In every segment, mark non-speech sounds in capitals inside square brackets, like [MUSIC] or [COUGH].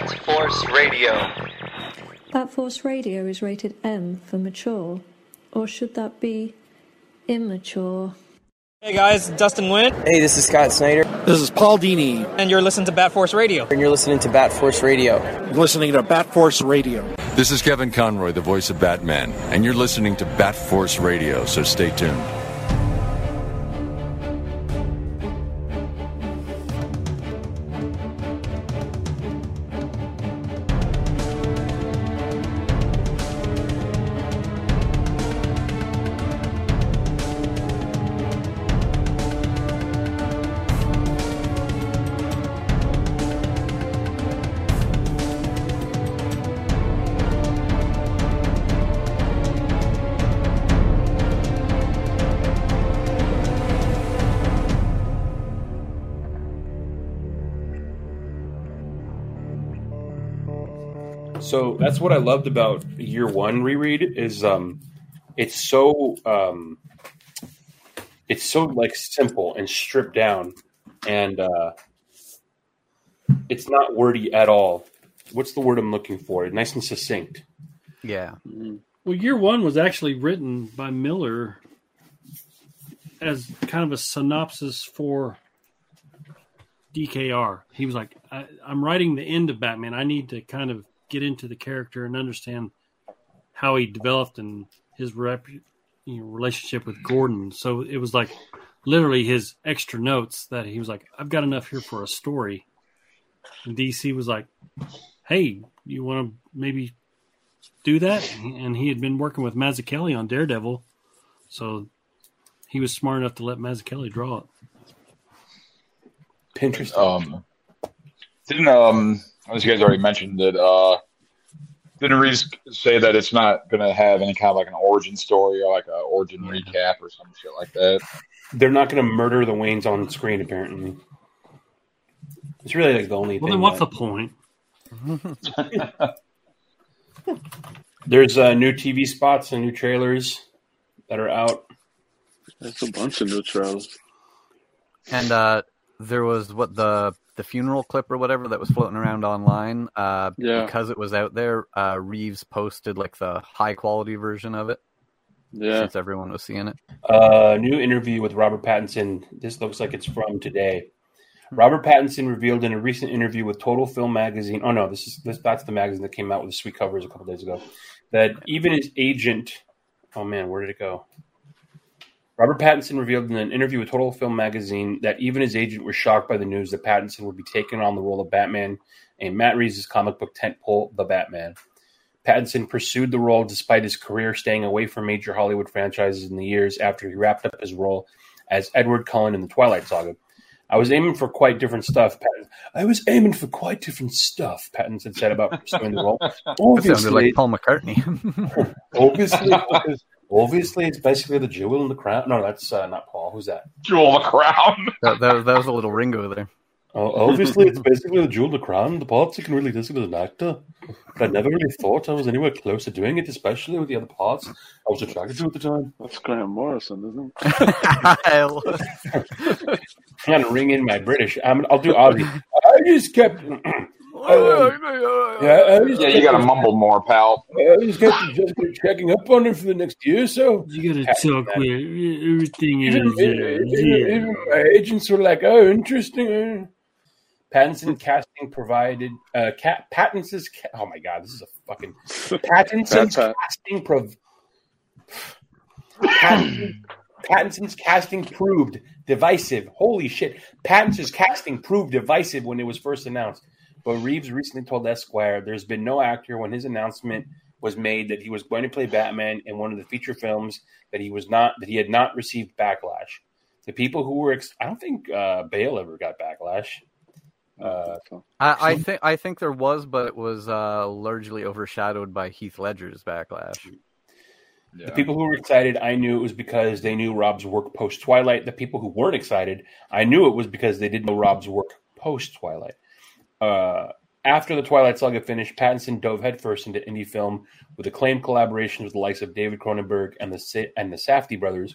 Bat Force Radio. Bat Force Radio is rated M for mature, or should that be immature? Hey guys, Dustin Wynn. Hey, this is Scott Snyder. This is Paul Dini. And you're listening to Bat Force Radio. And you're listening to Bat Force Radio. You're listening to Bat Force Radio. This is Kevin Conroy, the voice of Batman, and you're listening to Bat Force Radio, so stay tuned. That's what I loved about year one reread is um, it's so um, it's so like simple and stripped down, and uh, it's not wordy at all. What's the word I'm looking for? Nice and succinct. Yeah. Well, year one was actually written by Miller as kind of a synopsis for DKR. He was like, I, "I'm writing the end of Batman. I need to kind of get into the character and understand how he developed and his rep, you know, relationship with Gordon. So it was like literally his extra notes that he was like, I've got enough here for a story. And DC was like, Hey, you want to maybe do that? And he had been working with Mazzucchelli on Daredevil. So he was smart enough to let Mazzucchelli draw it. Pinterest. Um, didn't um, as you guys already mentioned that uh, didn't Reeves say that it's not going to have any kind of like an origin story or like an origin recap or some shit like that? They're not going to murder the Waynes on screen. Apparently, it's really like the only. Well, thing then what's that- the point? [LAUGHS] There's uh, new TV spots and new trailers that are out. That's a bunch of new trailers. And uh, there was what the the funeral clip or whatever that was floating around online. Uh, Yeah. Because it was out there, uh, Reeves posted like the high quality version of it. Yeah. Since everyone was seeing it. Uh, new interview with Robert Pattinson. This looks like it's from today. Robert Pattinson revealed in a recent interview with Total Film Magazine. Oh no, this is this that's the magazine that came out with the sweet covers a couple days ago. That even his agent. Oh man, where did it go? Robert Pattinson revealed in an interview with Total Film Magazine that even his agent was shocked by the news that Pattinson would be taking on the role of Batman in Matt Reeves' comic book tentpole, The Batman. Pattinson pursued the role despite his career staying away from major Hollywood franchises in the years after he wrapped up his role as Edward Cullen in the Twilight Saga. I was aiming for quite different stuff. Pattinson. I was aiming for quite different stuff. Pattinson said about pursuing the role. [LAUGHS] That sounded Obviously, like Paul McCartney. [LAUGHS] [LAUGHS] obviously, because- obviously, it's basically the jewel in the crown. No, that's uh, not Paul. Who's that? Jewel of the crown. [LAUGHS] that, that, that was a little Ringo there. Oh, obviously, it's basically the jewel of the crown. The parts I can really listen as an actor. But I never really thought I was anywhere close to doing it, especially with the other parts I was attracted to at the time. That's Grant Morrison, isn't it? I'm trying to ring in my British. I'm, I'll do Aussie. I just kept. Um, yeah, I just Yeah, you got to mumble more, pal. I just kept just kept checking up on him for the next year so. You gotta talk where everything is. Even, uh, even, yeah. even my agents were like, "Oh, interesting." Pattinson casting provided. Uh, Cat Pattinson's. Ca- oh my god, this is a fucking Pattinson's Pat, Pat. casting. Prov- Pattinson's casting proved divisive. Holy shit! Pattinson's casting proved divisive when it was first announced. But Reeves recently told Esquire there's been no actor when his announcement was made that he was going to play Batman in one of the feature films that he was not that he had not received backlash. The people who were ex- I don't think uh, Bale ever got backlash. Uh, I, I think I think there was, but it was uh, largely overshadowed by Heath Ledger's backlash. The people who were excited, I knew it was because they knew Rob's work post Twilight. The people who weren't excited, I knew it was because they didn't know Rob's work post Twilight. Uh, after the Twilight Saga finished, Pattinson dove headfirst into indie film with acclaimed collaborations with the likes of David Cronenberg and the and the Safdie brothers.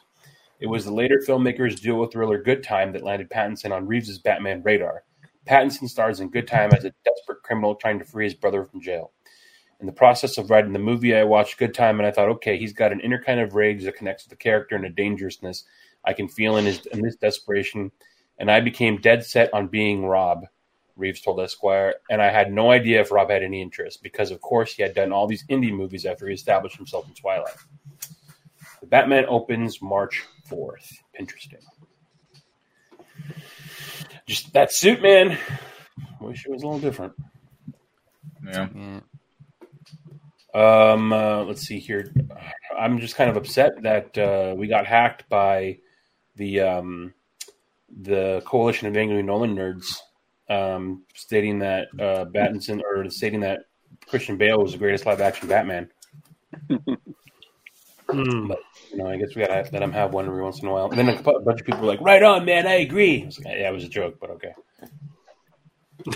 It was the later filmmakers' duo thriller Good Time that landed Pattinson on Reeves' Batman radar. Pattinson stars in Good Time as a desperate criminal trying to free his brother from jail. In the process of writing the movie, I watched Good Time and I thought, okay, he's got an inner kind of rage that connects with the character and a dangerousness I can feel in his in desperation. And I became dead set on being Rob, Reeves told Esquire. And I had no idea if Rob had any interest because, of course, he had done all these indie movies after he established himself in Twilight. The Batman opens March 4th. Interesting. Just that suit, man. Wish it was a little different. Yeah. Yeah. Um, uh, let's see here. I'm just kind of upset that uh, we got hacked by the um, the coalition of angry Nolan nerds, um, stating that uh, Battinson or stating that Christian Bale was the greatest live action Batman. Hmm. But you know, I guess we gotta let him have one every once in a while. And then a bu- bunch of people were like, "Right on, man, I agree." I was like, "Yeah, it was a joke, but okay." [LAUGHS]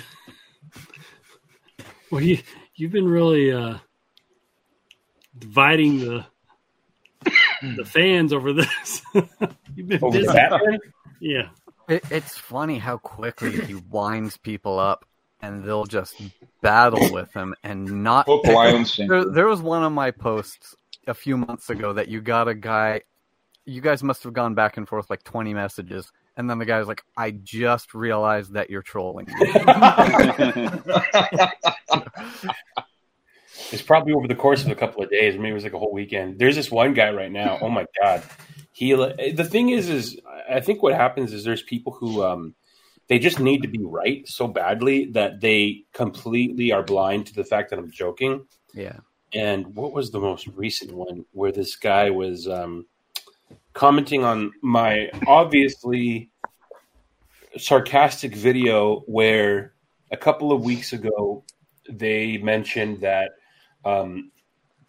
Well, you you've been really uh, dividing the the fans over this. [LAUGHS] you've been Over busy. Batman? Yeah. It, it's funny how quickly he [CLEARS THROAT] winds people up, and they'll just battle with him and not. Hook, line, There, there was one of my posts a few months ago that you got a guy. You guys must have gone back and forth like twenty messages, and then the guy's like, "I just realized that you're trolling." me." [LAUGHS] It's probably over the course of a couple of days, maybe it was like a whole weekend. There's this one guy right now. Oh my god, he. The thing is, is I think what happens is there's people who um they just need to be right so badly that they completely are blind to the fact that I'm joking. yeah. And what was the most recent one where this guy was um, commenting on my obviously sarcastic video where a couple of weeks ago they mentioned that um,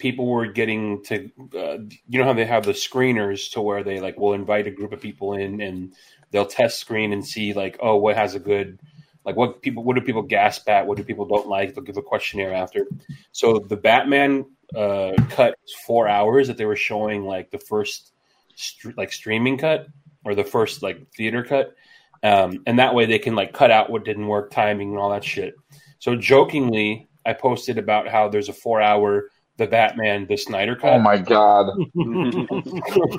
people were getting to uh, you know how they have the screeners to where they like will invite a group of people in and they'll test screen and see like oh what has a good like what people what do people gasp at what do people don't like? They'll give a questionnaire after. So the batman uh cut four hours that they were showing like the first str- like streaming cut or the first like theater cut. Um and that way they can like cut out what didn't work timing and all that shit. So jokingly i posted about how there's a four hour the batman the snyder cut Oh my god. [LAUGHS]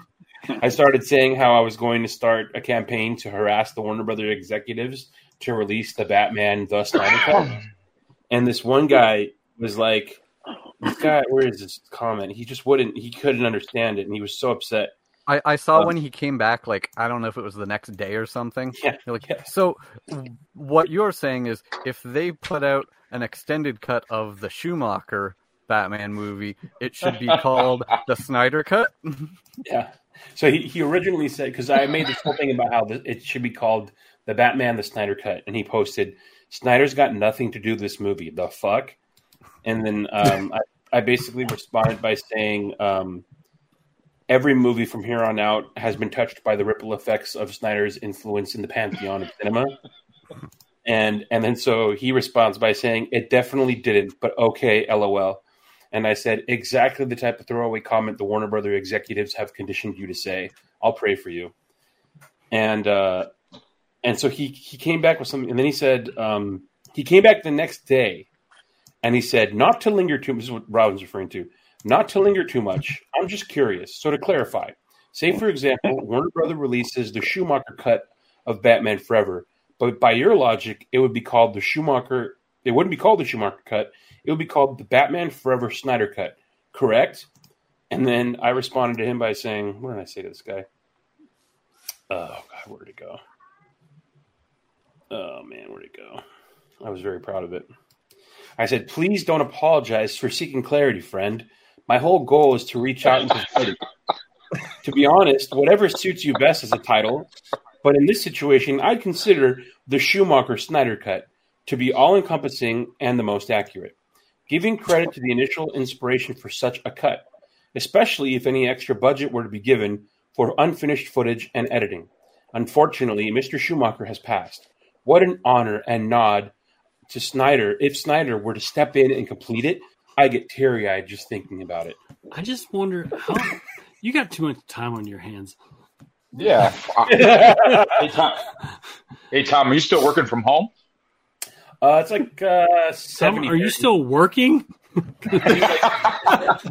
I started saying how I was going to start a campaign to harass the Warner Brother executives to release the Batman the Snyder Cut. [LAUGHS] And this one guy was like, "This guy, where is this comment? He just wouldn't. He couldn't understand it, and he was so upset." I, I saw Um, when he came back, like I don't know if it was the next day or something. [LAUGHS] Yeah, like, yeah. so what you're saying is, if they put out an extended cut of the Schumacher Batman movie, it should be called the Snyder Cut. [LAUGHS] Yeah. So he, he originally said because I made this whole thing about how it should be called the Batman the Snyder Cut, and he posted Snyder's got nothing to do with this movie. The fuck. And then um, I, I basically responded by saying um, every movie from here on out has been touched by the ripple effects of Snyder's influence in the pantheon of cinema. And and then so he responds by saying it definitely didn't, but okay, lol. And I said exactly the type of throwaway comment the Warner Brother executives have conditioned you to say. I'll pray for you. And uh, and so he he came back with something, and then he said um, he came back the next day, and he said not to linger too. This is what Robin's referring to. Not to linger too much. I'm just curious. So to clarify, say for example, Warner Brother releases the Schumacher cut of Batman Forever, but by your logic, it would be called the Schumacher. It wouldn't be called the Schumacher cut. It would be called the Batman Forever Snyder cut. Correct? And then I responded to him by saying, "What did I say to this guy? Oh God, where'd it go? Oh man, where'd it go? I was very proud of it. I said, please don't apologize for seeking clarity, friend. My whole goal is to reach out and [LAUGHS] it. to be honest, whatever suits you best as a title, but in this situation, I'd consider the Schumacher Snyder cut to be all encompassing and the most accurate, giving credit to the initial inspiration for such a cut, especially if any extra budget were to be given for unfinished footage and editing. Unfortunately, Mr. Schumacher has passed. What an honor and nod to Snyder. If Snyder were to step in and complete it, I get teary eyed just thinking about it. I just wonder how [LAUGHS] you got too much time on your hands. Yeah. [LAUGHS] hey, Tom. Hey, Tom, are you still working from home? Uh, it's like uh, Tom, seventy. are you still working? [LAUGHS]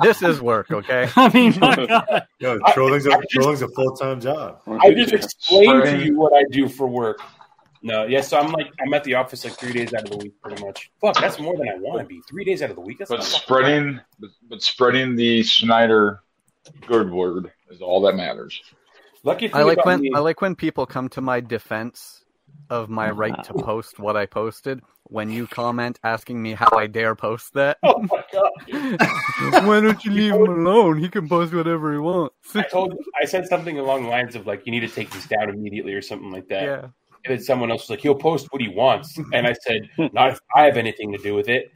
this is work, okay? [LAUGHS] I mean, my God. Yo, trolling's a, trolling's a full time job. I just explained to you what I do for work. No, yeah, so I'm like I'm at the office like three days out of the week, pretty much. Fuck, that's more than I want to be. Three days out of the week. That's But spreading, but, but spreading the Snyder good word is all that matters. Lucky I like when me- I like when people come to my defense of my uh, right to post what I posted. When you comment asking me how I dare post that, Oh my god! [LAUGHS] why don't you leave him alone? He can post whatever he wants. I told I said something along the lines of like you need to take this down immediately or something like that. Yeah. And then someone else was like, he'll post what he wants. [LAUGHS] And I said, not if I have anything to do with it.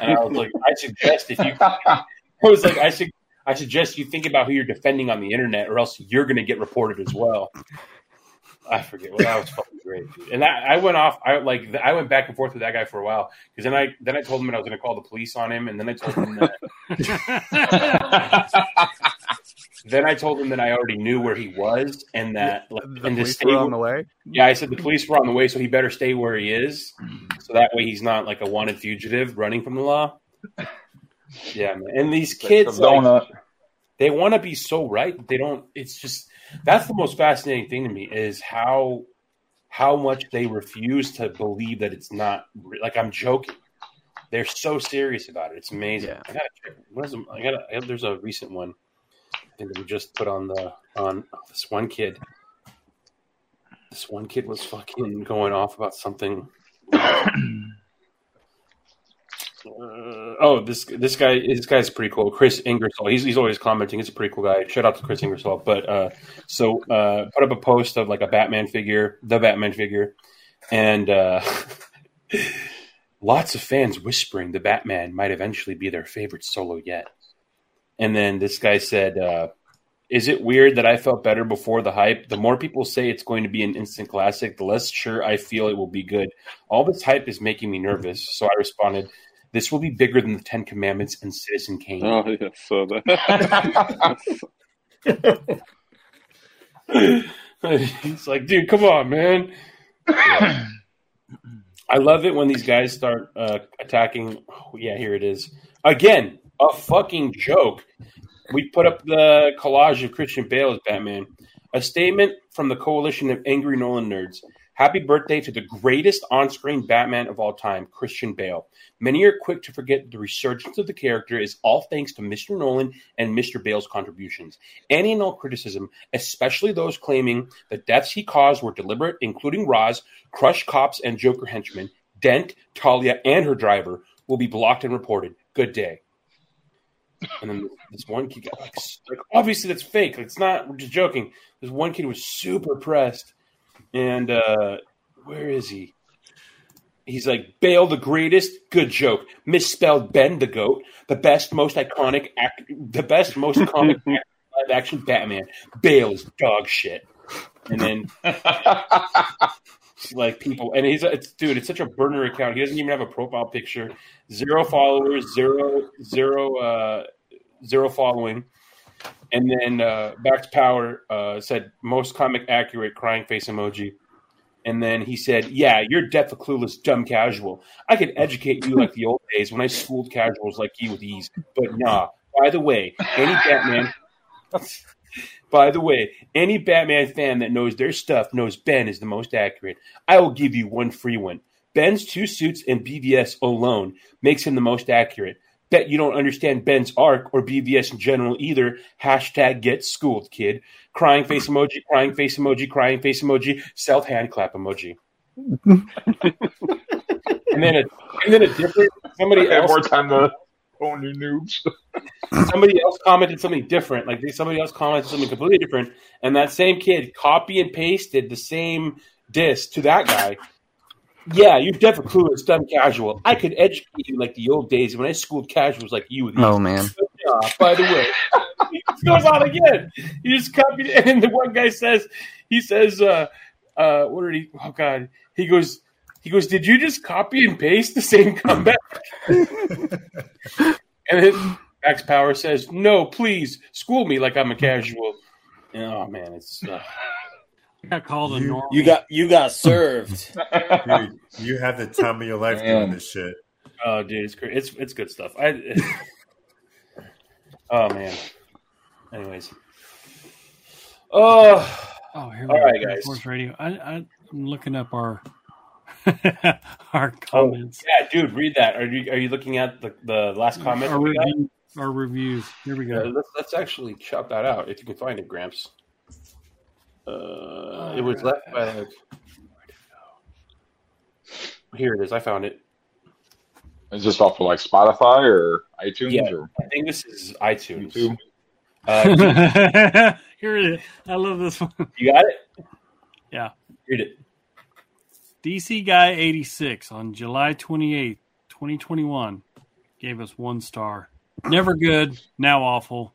And I was like, I suggest if you, [LAUGHS] I was like, I should, I suggest you think about who you're defending on the internet, or else you're going to get reported as well. I forget. Well, that was fucking great. Dude. And that, I went off. I like. I went back and forth with that guy for a while because then I then I told him that I was going to call the police on him, and then I told him that. [LAUGHS] then I told him that I already knew where he was, and that like, The and to police stay were on the way. yeah, I said the police were on the way, so he better stay where he is, so that way he's not like a wanted fugitive running from the law. Yeah, man. And these kids, The donut. like, they want to be so right. They don't. It's just that's the most fascinating thing to me is how how much they refuse to believe that it's not re- like I'm joking. They're so serious about it. It's amazing. Yeah. I gotta check. What is it? I gotta. There's a recent one. I think that we just put on the on oh, this one kid. This one kid was fucking going off about something. [CLEARS THROAT] Uh, oh, this this guy this guy's pretty cool. Chris Ingersoll. He's he's always commenting. He's a pretty cool guy. Shout out to Chris Ingersoll. But uh, so uh, put up a post of like a Batman figure, the Batman figure, and uh, [LAUGHS] lots of fans whispering the Batman might eventually be their favorite solo yet. And then this guy said, uh, "Is it weird that I felt better before the hype? The more people say it's going to be an instant classic, the less sure I feel it will be good. All this hype is making me nervous." So I responded. This will be bigger than the Ten Commandments and Citizen Kane. Oh yeah, so that. [LAUGHS] [LAUGHS] He's like, dude, come on, man. I love it when these guys start uh, attacking. Oh, yeah, here it is. Again, a fucking joke. We put up the collage of Christian Bale as Batman. A statement from the coalition of angry Nolan nerds. Happy birthday to the greatest on screen Batman of all time, Christian Bale. Many are quick to forget the resurgence of the character is all thanks to Mr. Nolan and Mr. Bale's contributions. Any and all criticism, especially those claiming the deaths he caused were deliberate, including Ra's, crushed cops, and Joker henchmen, Dent, Talia, and her driver, will be blocked and reported. Good day. And then this one kid like, like obviously that's fake. It's not. We're just joking. This one kid was super pressed, and uh, where is he? He's like Bale, the greatest. Good joke. Misspelled Ben, the goat. The best, most iconic, act, the best, most comic [LAUGHS] live action Batman. Bale is dog shit. And then [LAUGHS] like people, and he's it's dude. It's such a burner account. He doesn't even have a profile picture. Zero followers. Zero zero uh, zero following. And then uh, back to power uh, said most comic accurate crying face emoji. And then he said, "Yeah, you're deaf a clueless dumb casual. I could educate you like the old days when I schooled casuals like you with ease. But nah. By the way, any Batman." [LAUGHS] By the way, any Batman fan that knows their stuff knows Ben is the most accurate. I will give you one free one. Ben's two suits and BVS alone makes him the most accurate. Bet you don't understand Ben's arc or BVS in general either. Hashtag get schooled, kid. Crying face emoji, crying face emoji, crying face emoji, self hand clap emoji. and then a and then a different somebody else more time to phone you noobs. [LAUGHS] somebody else commented something different. Like somebody else commented something completely different, and that same kid copy and pasted the same diss to that guy. Yeah, you're definitely clueless, dumb casual. I could educate you like the old days when I schooled casuals like you. Oh man. Yeah, by the way, [LAUGHS] it goes on again. He just copied, it, [LAUGHS] and the one guy says, he says, uh, uh, what did he? Oh God, he goes, he goes, did you just copy and paste the same [LAUGHS] comeback? and then Max Power says, no, please school me like I'm a casual. Oh man, it's. Uh, got called a You- normal. You got you got served. [LAUGHS] Dude, you have the time of your life doing this shit. Oh, dude, it's great. It's it's good stuff. I. [LAUGHS] oh man. Anyways. Oh. Oh, here we All go. right, guys. Force Radio. I, I, I'm looking up our [LAUGHS] our Oh, comments. yeah, dude, read that. Are you are you looking at the, the last comment? our, we review, our reviews. Here we Uh, go. let's, let's actually chop that out if you can find it, Gramps. Uh, it was left by like. Here it is. I found it. Is this off of like Spotify or iTunes Yeah, or I think this is iTunes. YouTube? Uh, [LAUGHS] Here it is. I love this one. you got it? Yeah. Read it. DC Guy 86 on July 28th, 2021 gave us one star. Never good, now awful.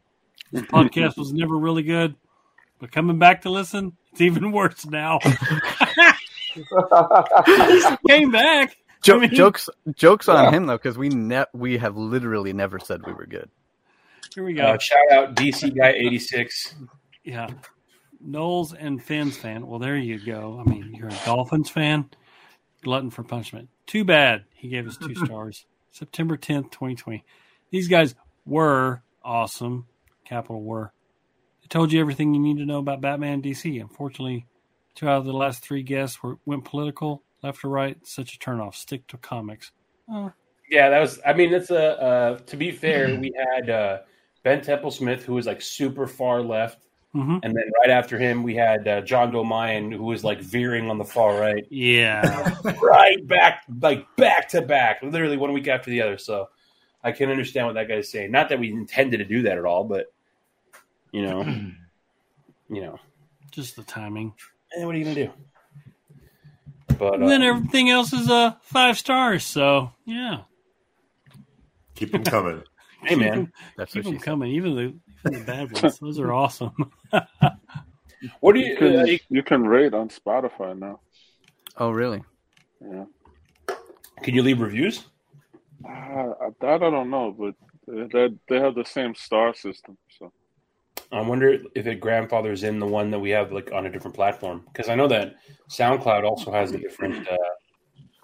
This podcast was never really good, but coming back to listen, it's even [LAUGHS] worse now. [LAUGHS] Came back. Jo- I mean- jokes, jokes on Yeah. him though, because we ne- we have literally never said we were good. Here we go. Uh, shout out DC guy eighty six. Yeah. Noles and Fins fan. Well, there you go. I mean, you're a Dolphins fan, glutton for punishment. Too bad he gave us two [LAUGHS] stars. September 10th, 2020. These guys were awesome. Capital were. Told you everything you need to know about Batman DC. Unfortunately, two out of the last three guests were, went political, left or right. Such a turnoff. Stick to comics. Oh, Yeah, that was. I mean, it's a. Uh, to be fair, we had uh, Ben Templesmith, who was like super far left, Mhm. and then right after him, we had uh, John Doe Mayan, who was like veering on the far right. yeah. [LAUGHS] right back, like back to back, literally one week after the other. So I can understand what that guy's saying. Not that we intended to do that at all, but you know, [CLEARS THROAT] you know, Just the timing. And what are you gonna do? But And then uh, everything else is uh, five stars. So, yeah. Keep them coming. [LAUGHS] hey, man, That's Keep what them coming, even the, even the bad ones. [LAUGHS] Those are awesome. [LAUGHS] what do You you? can, Uh, you can rate on Spotify now. Oh, really? Yeah. can you leave reviews? Uh, that I don't know, but they, they have the same star system. So I wonder if it grandfathers in the one that we have like on a different platform because I know that SoundCloud also has a different uh,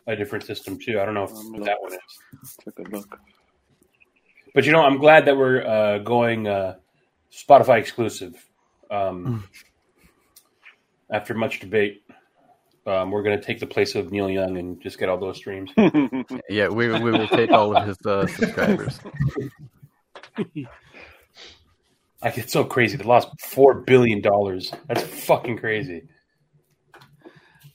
a different system too. I don't know if what that one is, take a look. but you know, I'm glad that we're uh, going uh, Spotify exclusive. Um, after much debate, um, we're going to take the place of Neil Young and just get all those streams. [LAUGHS] Yeah, we we will take all of his uh, subscribers. [LAUGHS] I get so crazy. They lost four billion dollars. That's fucking crazy.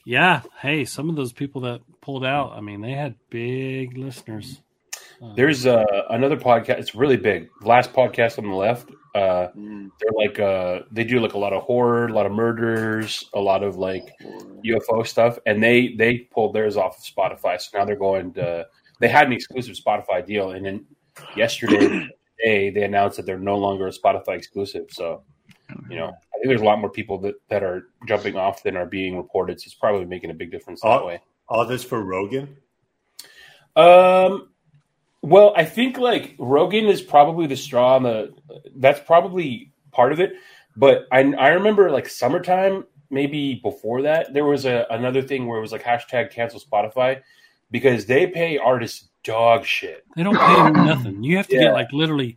yeah. Hey, some of those people that pulled out, I mean, they had big listeners. Uh, There's uh, another podcast. It's really big. Last podcast on the left. Uh, they're like uh, they do like a lot of horror, a lot of murders, a lot of like UFO stuff, and they they pulled theirs off of Spotify. So now they're going. To, they had an exclusive Spotify deal, and then yesterday today, they announced that they're no longer a Spotify exclusive. So you know, I think there's a lot more people that that are jumping off than are being reported. So it's probably making a big difference that All, way. all this for Rogan? Um, well, I think like Rogan is probably the straw on the. That's probably part of it, but I I remember like summertime, maybe before that, there was a another thing where it was like hashtag cancel Spotify because they pay artists dog shit. they don't pay them [COUGHS] nothing. You have to Yeah. get like literally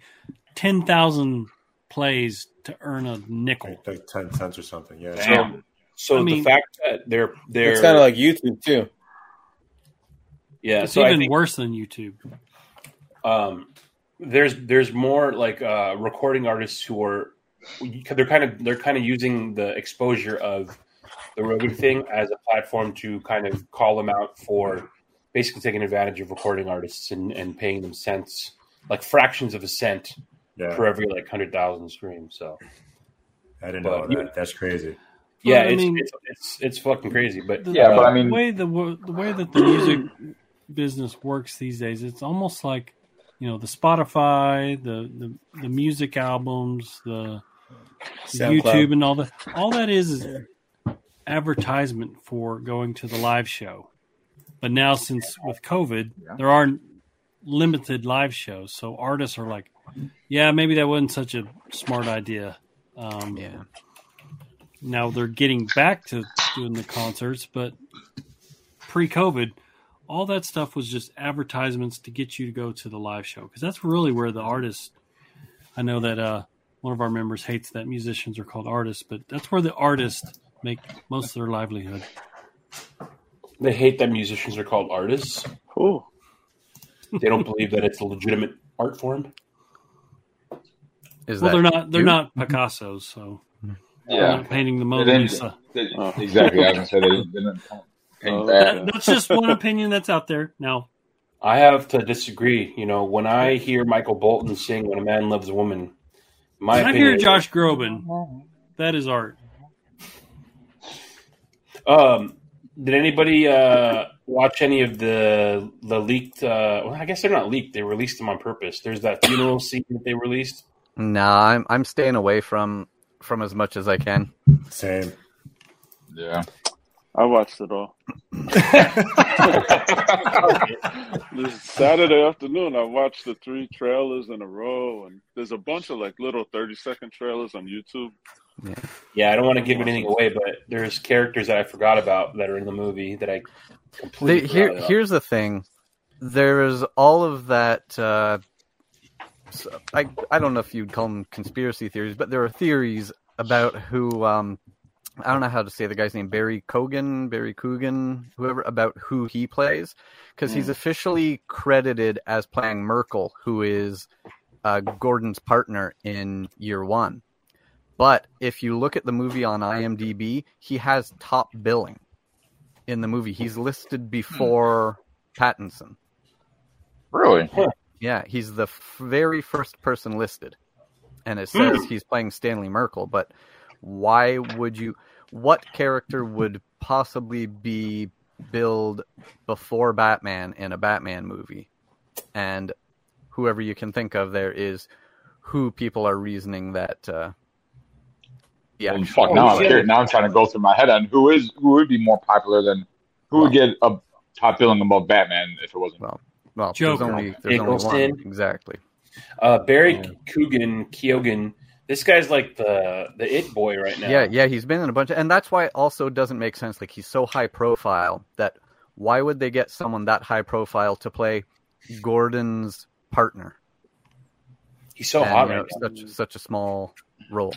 10,000 plays to earn a nickel. Like 10 cents or something. Yeah. So, so I the mean- fact that they're they're It's kind of like YouTube too. yeah, It's so even think- worse than YouTube. um, there's there's more like uh, recording artists who are they're kind of they're kind of using the exposure of the Rogan thing as a platform to kind of call them out for basically taking advantage of recording artists and, and paying them cents like fractions of a cent Yeah. for every like hundred thousand streams. So I didn't But know you- that. That's crazy. yeah, I it's, mean- it's it's it's fucking crazy. But The, Yeah, but I mean- the way the the way that the music business works these days, it's almost like you know the Spotify, the the, the music albums, the, the SoundCloud. YouTube, and all that. All that is is advertisement for going to the live show. But now, since with COVID, there are limited live shows, so artists are like, "Yeah, maybe that wasn't such a smart idea." Um, Yeah. now they're getting back to doing the concerts, but pre-COVID, all that stuff was just advertisements to get you to go to the live show because that's really where the artists. I know that uh, one of our members hates that musicians are called artists, but that's where the artists make most of their livelihood. They hate that musicians are called artists. Oh, They don't believe that it's a legitimate art form. Is well, that they're not. They're you? not Picasso's, so Yeah. not painting the They Mona Lisa. they- exactly. I was gonna say they didn't, paint Oh, that. That, that's just one opinion that's out there. Now, I have to disagree. You know, when I hear Michael Bolton sing "When a Man Loves a Woman," my I opinion hear Josh Groban. That is art. Um, did anybody uh, watch any of the the leaked? Uh, well, I guess they're not leaked. They released them on purpose. There's that funeral scene that they released. Nah, I'm I'm staying away from from as much as I can. Same. Yeah. I watched it all. [LAUGHS] this Saturday afternoon, I watched the three trailers in a row, and there's a bunch of like little 30 second trailers on YouTube. Yeah, I don't want to give anything away, but there's characters that I forgot about that are in the movie that I completely The, forgot here, about. here's the thing. There is all of that. Uh, s- I I don't know if you'd call them conspiracy theories, but there are theories about who. Um, I don't know how to say the guy's name. Barry Cogan, Barry Coogan, whoever about who he plays, because he's Mm. officially credited as playing Merkel, who is uh, Gordon's partner in Year One. But if you look at the movie on IMDb, he has top billing in the movie. He's listed before Pattinson. Really? Yeah, he's the f- very first person listed. And it says he's playing Stanley Merkel, but why would you what character would possibly be billed before Batman in a Batman movie? And whoever you can think of there is who people are reasoning that uh yeah, Well, fuck. Now I'm curious. Now I'm trying to go through my head on who is who would be more popular than who would get a top billing above Batman if it wasn't. Well, well there's Joker. only there's only one. Nicholson. Exactly. Uh, Barry Coogan, Keoghan. This guy's like the the it boy right now. Yeah, yeah, he's been in a bunch of, and that's why it also doesn't make sense. Like he's so high profile that why would they get someone that high profile to play Gordon's partner? He's so And, hot you know, right now. such such a small role.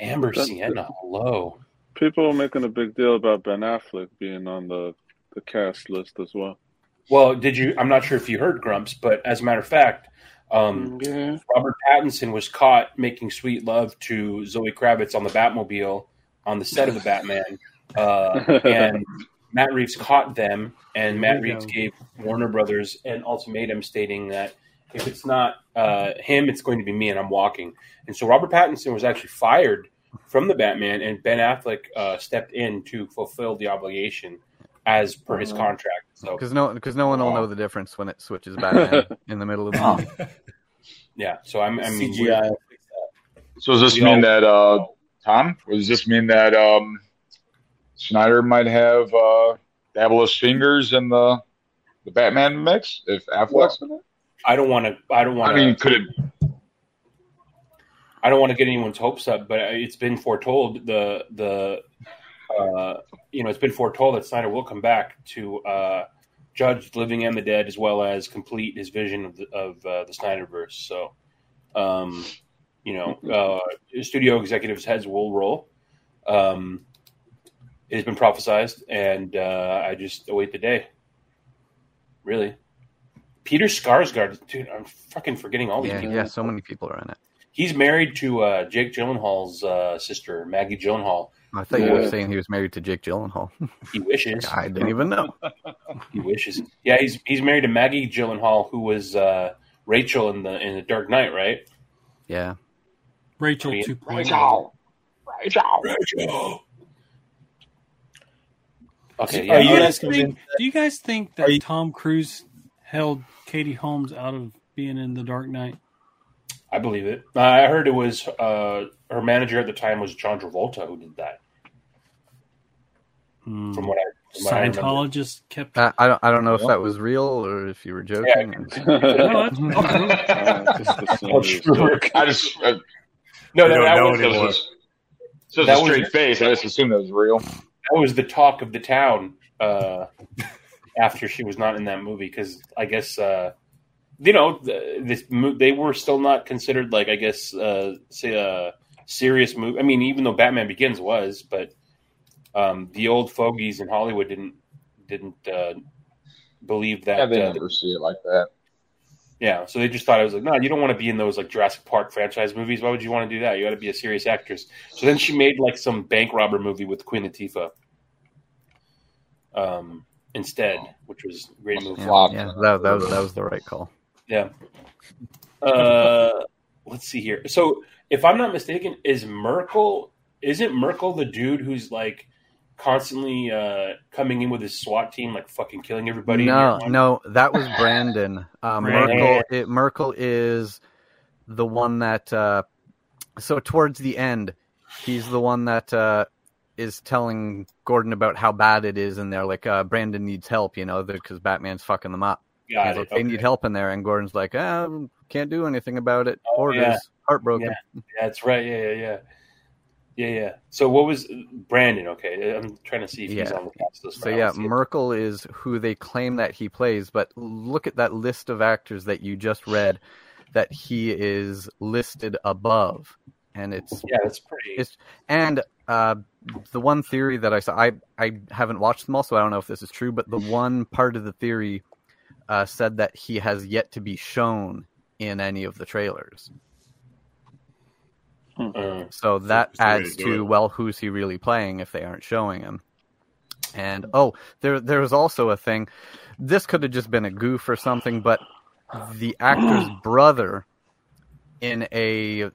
Amber That- Sienna, hello. People are making a big deal about Ben Affleck being on the, the cast list as well. Well, did you? I'm not sure if you heard Grumps, but as a matter of fact, um, Robert Pattinson was caught making sweet love to Zoe Kravitz on the Batmobile on the set of the Batman, uh, [LAUGHS] and Matt Reeves caught them, and Matt Reeves gave Warner Brothers an ultimatum stating that if it's not uh, him, it's going to be me, and I'm walking. And so Robert Pattinson was actually fired from the Batman, and Ben Affleck uh, stepped in to fulfill the obligation as per his Uh-huh. contract. So Because no, because no one will know the difference when it switches Batman in the middle of the movie. yeah, so I'm, I mean, CGI. we're- So does this We mean all- that uh, Tom? Does this mean that um, Snyder might have uh, dabble his fingers in the the Batman mix if Affleck's in it? I don't want to. I don't want I mean, could it? I don't want to get anyone's hopes up, but it's been foretold the the uh, you know it's been foretold that Snyder will come back to uh, judge the living and the dead, as well as complete his vision of the, of uh, the Snyderverse. So, um, you know, uh, studio executives' heads will roll. Um, it has been prophesized, and uh, I just await the day. Really, Peter Skarsgård, dude, I'm fucking forgetting all these Yeah, people. yeah, so many people are in it. He's married to uh, Jake Gyllenhaal's uh, sister, Maggie Gyllenhaal. I thought you were saying he was married to Jake Gyllenhaal. He wishes. [LAUGHS] I didn't even know. He wishes. Yeah, he's he's married to Maggie Gyllenhaal, who was uh, Rachel in the in the Dark Knight, right? Yeah. Rachel Rachel. 2.0. Rachel. Rachel. Rachel. Okay, yeah. you you guys guys think, do you guys think that Tom Cruise held Katie Holmes out of being in The Dark Knight? I believe it. Uh, I heard it was uh, her manager at the time was John Travolta who did that. Hmm. From what I, from what I. Scientologist kept. I, I don't I don't know if that was real or if you were joking. [LAUGHS] [LAUGHS] No, that's- just assume it's sure. joke. I just uh, No, We that was, anymore. was- So it's That a was- straight face. I just assumed that was real. that was the talk of the town uh, after she was not in that movie because I guess uh, you know this they were still not considered like I guess uh, say a serious movie. I mean, even though Batman Begins was, but um, the old fogies in Hollywood didn't didn't uh, believe that. Yeah, they uh, never see it like that. yeah, so they just thought I was like, no, you don't want to be in those like Jurassic Park franchise movies. Why would you want to do that? You got to be a serious actress. So then she made like some bank robber movie with Queen Latifah, um, instead, which was a great movie. Yeah, yeah, that, that was that was the right call. Yeah. Uh, let's see here. So, if I'm not mistaken, is Merkel? Isn't Merkel the dude who's like constantly uh, coming in with his SWAT team, like fucking killing everybody? No, no, that was Brandon. [LAUGHS] Uh, Brandon. Merkel, it, Merkel is the one that. Uh, so towards the end, he's the one that uh, is telling Gordon about how bad it is, and they're like, uh, "Brandon needs help," you know, because Batman's fucking them up. Got He's it, like, they need help in there, and Gordon's like, ah, "Can't do anything about it." Orders, Oh, yeah. heartbroken. Yeah, yeah, that's right. Yeah, yeah, yeah, yeah, yeah. So, what was Brandon? Okay, I'm trying to see if he's Yeah. on the cast list. So yeah. Merkel is who they claim that he plays, but look at that list of actors that you just read that he is listed above, and it's yeah, it's pretty. It's and uh, the one theory that I saw, I I haven't watched them all, so I don't know if this is true, but the one part of the theory uh, said that he has yet to be shown in any of the trailers. Uh, So that That's the way adds to to well, who's he really playing if they aren't showing him? And oh, there there was also a thing. This could have just been a goof or something, but the actor's [CLEARS THROAT] brother, in a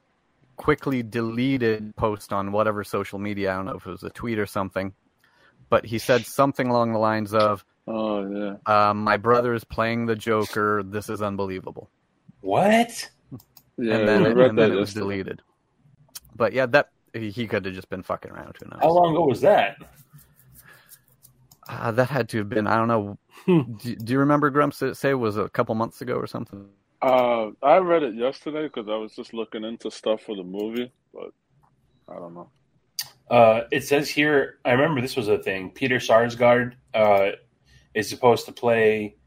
quickly deleted post on whatever social media, I don't know if it was a tweet or something, but he said something along the lines of, Oh yeah. uh, "My brother is playing the Joker. This is unbelievable." what? Yeah, and then, it, and then it was deleted. But yeah, that he could have just been fucking around. Who knows? How long ago was that? Uh, that had to have been. I don't know. do, do you remember Grumps say it was a couple months ago or something? Uh, I read it yesterday because I was just looking into stuff for the movie, but I don't know. Uh, it says here. I remember this was a thing. Peter Sarsgaard uh, is supposed to play.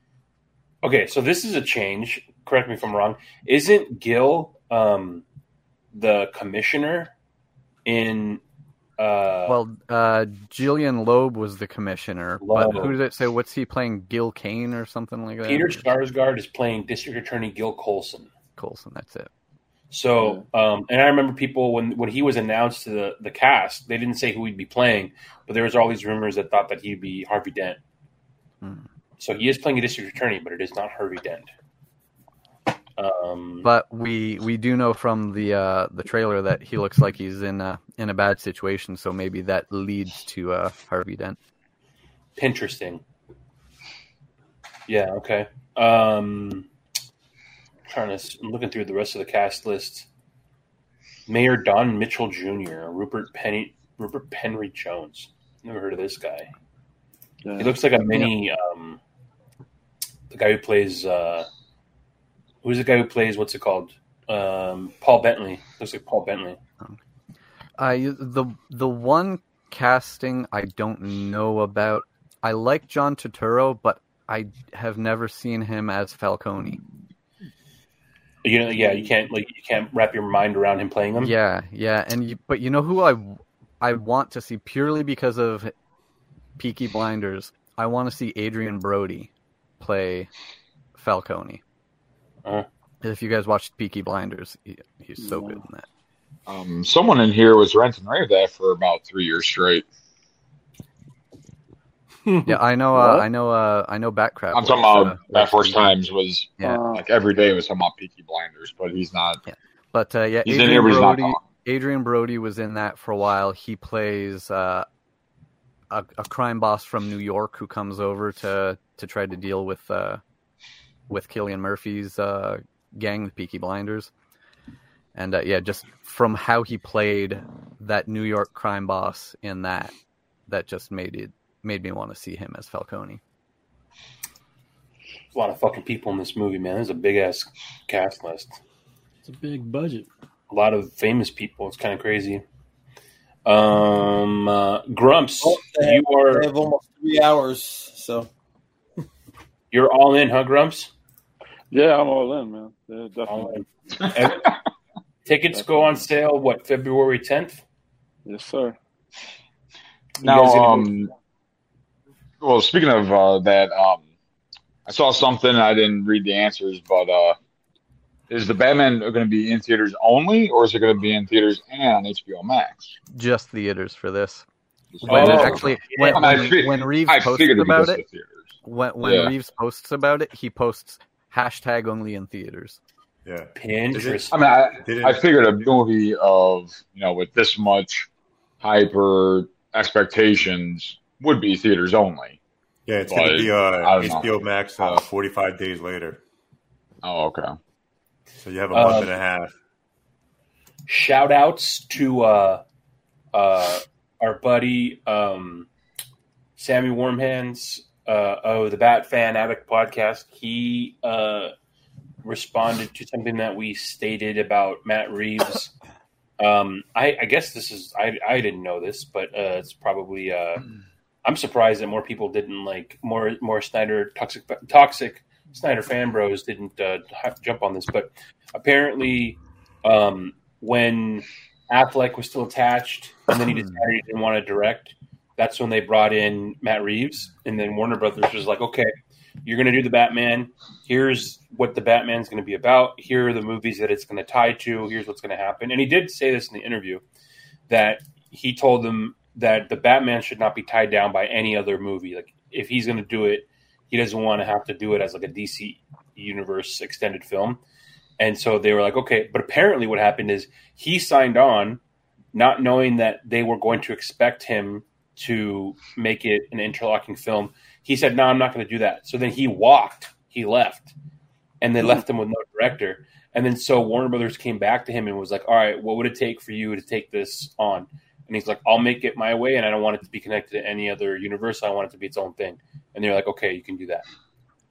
Okay, so this is a change. Correct me if I'm wrong. Isn't Gil um, the commissioner in? Uh, well, uh, Gillian Loeb was the commissioner, but who did it say? What's he playing? Gil Kane or something like that? Peter Sarsgaard is playing District Attorney Gil Colson. Colson. That's it. So, um, and I remember people when when he was announced to the, the cast, they didn't say who he'd be playing, but there was all these rumors that thought that he'd be Harvey Dent. Hmm. So he is playing a district attorney, but it is not Harvey Dent. Um, But we we do know from the uh, the trailer that he looks like he's in a in a bad situation. So maybe that leads to uh, Harvey Dent. interesting. Yeah. Okay. Um, trying to s- I'm looking through the rest of the cast list. Mayor Don Mitchell Jr., Rupert Penny, Rupert Penry Jones. Never heard of this guy. He looks like a mini. Um, the guy who plays. Uh, who's the guy who plays? What's it called? Um, Paul Bentley. Looks like Paul Bentley. I the the one casting I don't know about. I like John Turturro, but I have never seen him as Falcone. You know, yeah, you can't like you can't wrap your mind around him playing him. Yeah, yeah, and you, but you know who I I want to see purely because of Peaky Blinders. I want to see Adrien Brody play Falcone. Uh-huh. If you guys watched Peaky Blinders, he, he's so good in that. Um, someone in here was renting rave that for about three years straight. Yeah, I know. Uh, I know. Uh, I know. Backcrap. I'm talking about uh, that first times was Yeah. like every day was talking about Peaky Blinders, but he's not. But uh, yeah, He's in Adrien here, but he's Brody. Adrien Brody was in that for a while. He plays uh, a, a crime boss from New York who comes over to to try to deal with uh, with Cillian Murphy's uh, gang, the Peaky Blinders. And uh, yeah, just from how he played that New York crime boss in that, that just made it made me want to see him as Falcone. a lot of fucking people in this movie, man. There's a big ass cast list. It's a big budget. A lot of famous people. It's kind of crazy. Um, uh, Grumps, Oh, they you have, are they have almost three hours, so you're all in, huh, Grumps? Yeah, I'm all in, man. Yeah, definitely. And tickets go on sale. What February 10th? Yes, sir. You Now, um, well, speaking of uh, that, um, I saw something. I didn't read the answers, but uh, is the Batman going to be in theaters only, or is it going to be in theaters and on HBO Max? Just theaters for this. Oh, When actually, when, I when, when Reeves I posts figured it'd be about it, when when Yeah. Reeves posts about it, he posts hashtag only in theaters. Yeah. Pinterest. I mean, I, I figured a movie of you know with this much hyper expectations would be theaters only. Yeah, it's But, going to be uh, I don't know. HBO Max uh, 45 days later. Oh, okay. So you have a month Um, and a half. shout outs to uh, uh, our buddy um, Sammy Warmhands uh, oh the Bat Fan Addict podcast. He uh, responded to something that we stated about Matt Reeves. [COUGHS] Um, I, I guess this is I, I didn't know this, but uh, it's probably uh, I'm surprised that more people didn't like more more Snyder toxic toxic Snyder fan bros didn't uh, jump on this, but apparently um, when Affleck was still attached, and then he [COUGHS] decided he didn't want to direct. That's when they brought in Matt Reeves, and then Warner Brothers was like, "Okay, you're going to do the Batman. Here's what the Batman's going to be about. Here are the movies that it's going to tie to. Here's what's going to happen." And he did say this in the interview that he told them that the Batman should not be tied down by any other movie. Like if he's going to do it, he doesn't want to have to do it as like a DC universe extended film. And so they were like, okay. But apparently, what happened is he signed on, not knowing that they were going to expect him to make it an interlocking film. He said, "No, I'm not going to do that." So then he walked. He left, and they left him with no director. And then so Warner Brothers came back to him and was like, "All right, what would it take for you to take this on?" And he's like, "I'll make it my way, and I don't want it to be connected to any other universe. I want it to be its own thing." And they're like, "Okay, you can do that."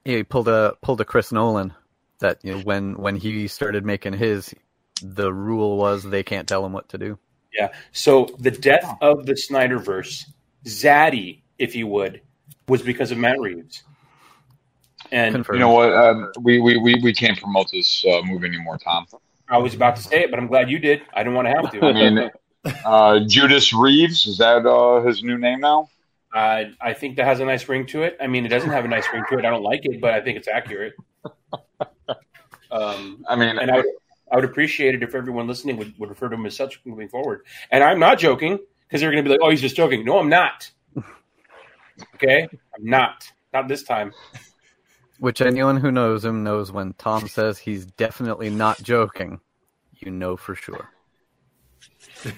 Yeah, he pulled a pulled a Chris Nolan. That you know, when when he started making his, the rule was they can't tell him what to do. Yeah. So the death of the Snyderverse, Zaddy, if you would, was because of Matt Reeves. And You know what? Um, we, we, we, we can't promote this uh, movie anymore, Tom. I was about to say it, but I'm glad you did. I didn't want to have to. I mean, uh, Judas Reeves is that uh, his new name now? Uh, I think that has a nice ring to it. I mean, it doesn't have a nice ring to it. I don't like it, but I think it's accurate. [LAUGHS] Um, I mean, and I would, I would appreciate it if everyone listening would, would refer to him as such moving forward. And I'm not joking because they're going to be like, "Oh, he's just joking." No, I'm not. [LAUGHS] Okay, I'm not. Not this time. Which anyone who knows him knows when Tom says he's definitely not joking, you know for sure. [LAUGHS]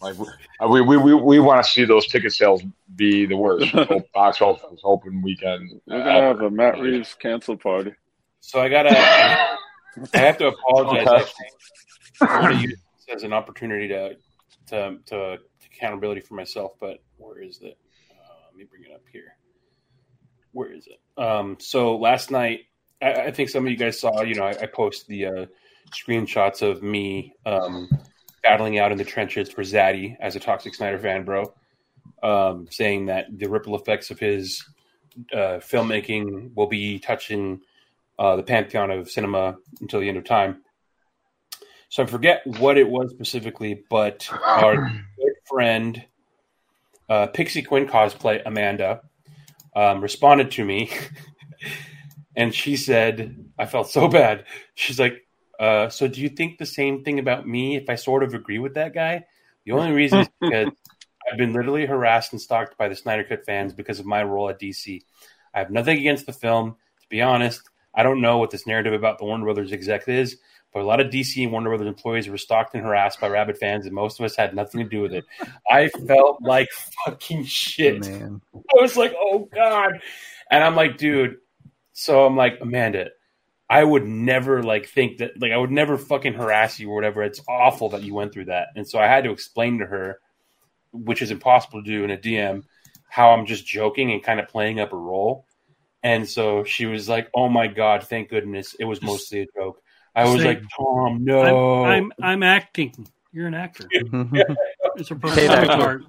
Like uh, we we, we, we want to see those ticket sales be the worst. [LAUGHS] Hope- Box office open weekend. We're gonna have a Matt Reeves cancel party. So I gotta. I have to apologize. Okay. Actually. I want to use this as an opportunity to to to accountability for myself. But where is it? Uh, let me bring it up here. Where is it? Um, so last night, I, I think some of you guys saw. You know, I, I post the uh, screenshots of me um, battling out in the trenches for Zaddy as a Toxic Snyder fan, bro. Um, saying that the ripple effects of his uh, filmmaking will be touching uh, the pantheon of cinema until the end of time. So I forget what it was specifically, but our good friend uh, Pixie Quinn cosplay Amanda um, responded to me, [LAUGHS] and she said, "I felt so bad." She's like, uh, "So do you think the same thing about me? If I sort of agree with that guy, the only reason is [LAUGHS] because I've been literally harassed and stalked by the Snyder Cut fans because of my role at DC. I have nothing against the film. To be honest, I don't know what this narrative about the Warner Brothers exec is, a lot of DC and Warner Brothers employees were stalked and harassed by rabid fans, and most of us had nothing to do with it. I felt like fucking shit. Man. I was like, oh God. And I'm like, dude, so I'm like, Amanda, I would never like think that like I would never fucking harass you or whatever. It's awful that you went through that. And so I had to explain to her, which is impossible to do in a DM, how I'm just joking and kind of playing up a role. And so she was like, "Oh my god, thank goodness it was mostly a joke." I was Say- like, "Tom, no." I'm, I'm I'm acting. You're an actor. [LAUGHS] it's a [LAUGHS] performance art.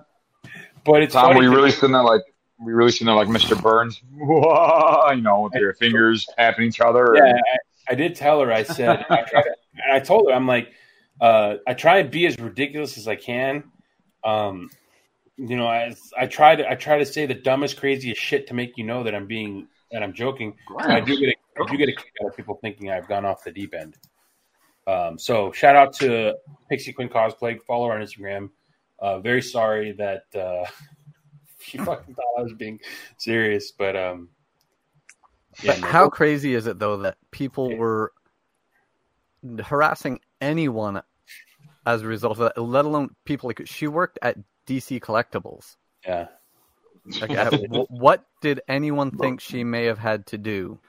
But it's Tom, funny were you really sitting there like were you really sitting there like Mr. Burns? Whoa, [LAUGHS] you know, with your fingers tapping each other. Yeah, and- I, I did tell her. I said, I, try to, and I told her, I'm like, uh, I try and be as ridiculous as I can. Um, you know, I I try to I try to say the dumbest, craziest shit to make you know that I'm being that I'm joking. And I do get a, I do get a kick out of people thinking I've gone off the deep end. Um, so shout out to Pixie Quinn cosplay. Follow her on Instagram. Uh, very sorry that uh, [LAUGHS] she fucking thought I was being serious, but um, yeah, But no. how crazy is it though that people were harassing anyone as a result of that? Let alone people like she worked at DC Collectibles. Yeah. Like, [LAUGHS] what did anyone think she may have had to do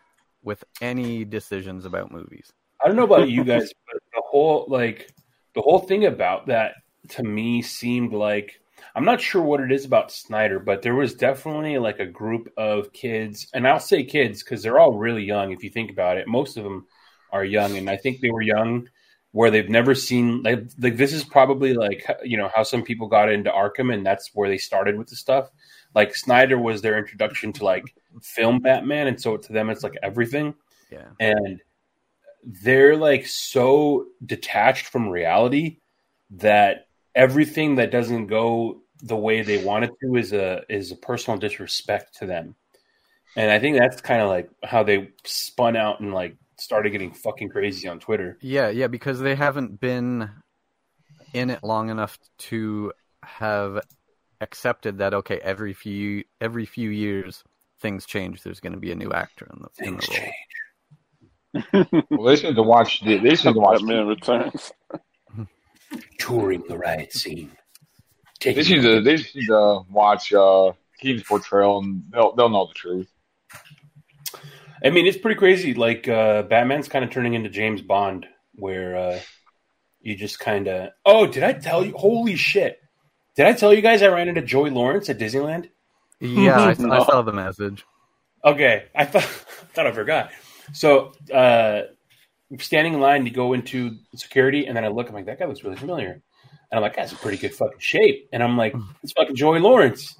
with any decisions about movies? I don't know about you guys, but the whole like the whole thing about that to me seemed like I'm not sure what it is about Snyder, but there was definitely like a group of kids, and I'll say kids because they're all really young. If you think about it, most of them are young, and I think they were young where they've never seen like, like this is probably like you know how some people got into Arkham, and that's where they started with the stuff. Like Snyder was their introduction to like film Batman, and so to them it's like everything. Yeah. and they're like so detached from reality that everything that doesn't go the way they want it to is a is a personal disrespect to them. And i think that's kind of like how they spun out and like started getting fucking crazy on twitter. Yeah, yeah, because they haven't been in it long enough to have accepted that okay, every few every few years things change. There's going to be a new actor in the, in the role. well, they just need to watch. The, they just need to watch. Batman Returns. [LAUGHS] touring the riot scene They just need to. They just need to watch uh, Keaton's portrayal, and they'll they'll know the truth. I mean, it's pretty crazy. Like uh, Batman's kind of turning into James Bond, where uh, you just kind of. Oh, did I tell you? Holy shit! Did I tell you guys I ran into Joey Lawrence at Disneyland? Yeah, I, [LAUGHS] I saw the message. Okay, I thought [LAUGHS] thought I forgot. So, uh, standing in line to go into security, and then I look. I'm like, that guy looks really familiar, and I'm like, that's a pretty good fucking shape. And I'm like, it's fucking Joey Lawrence.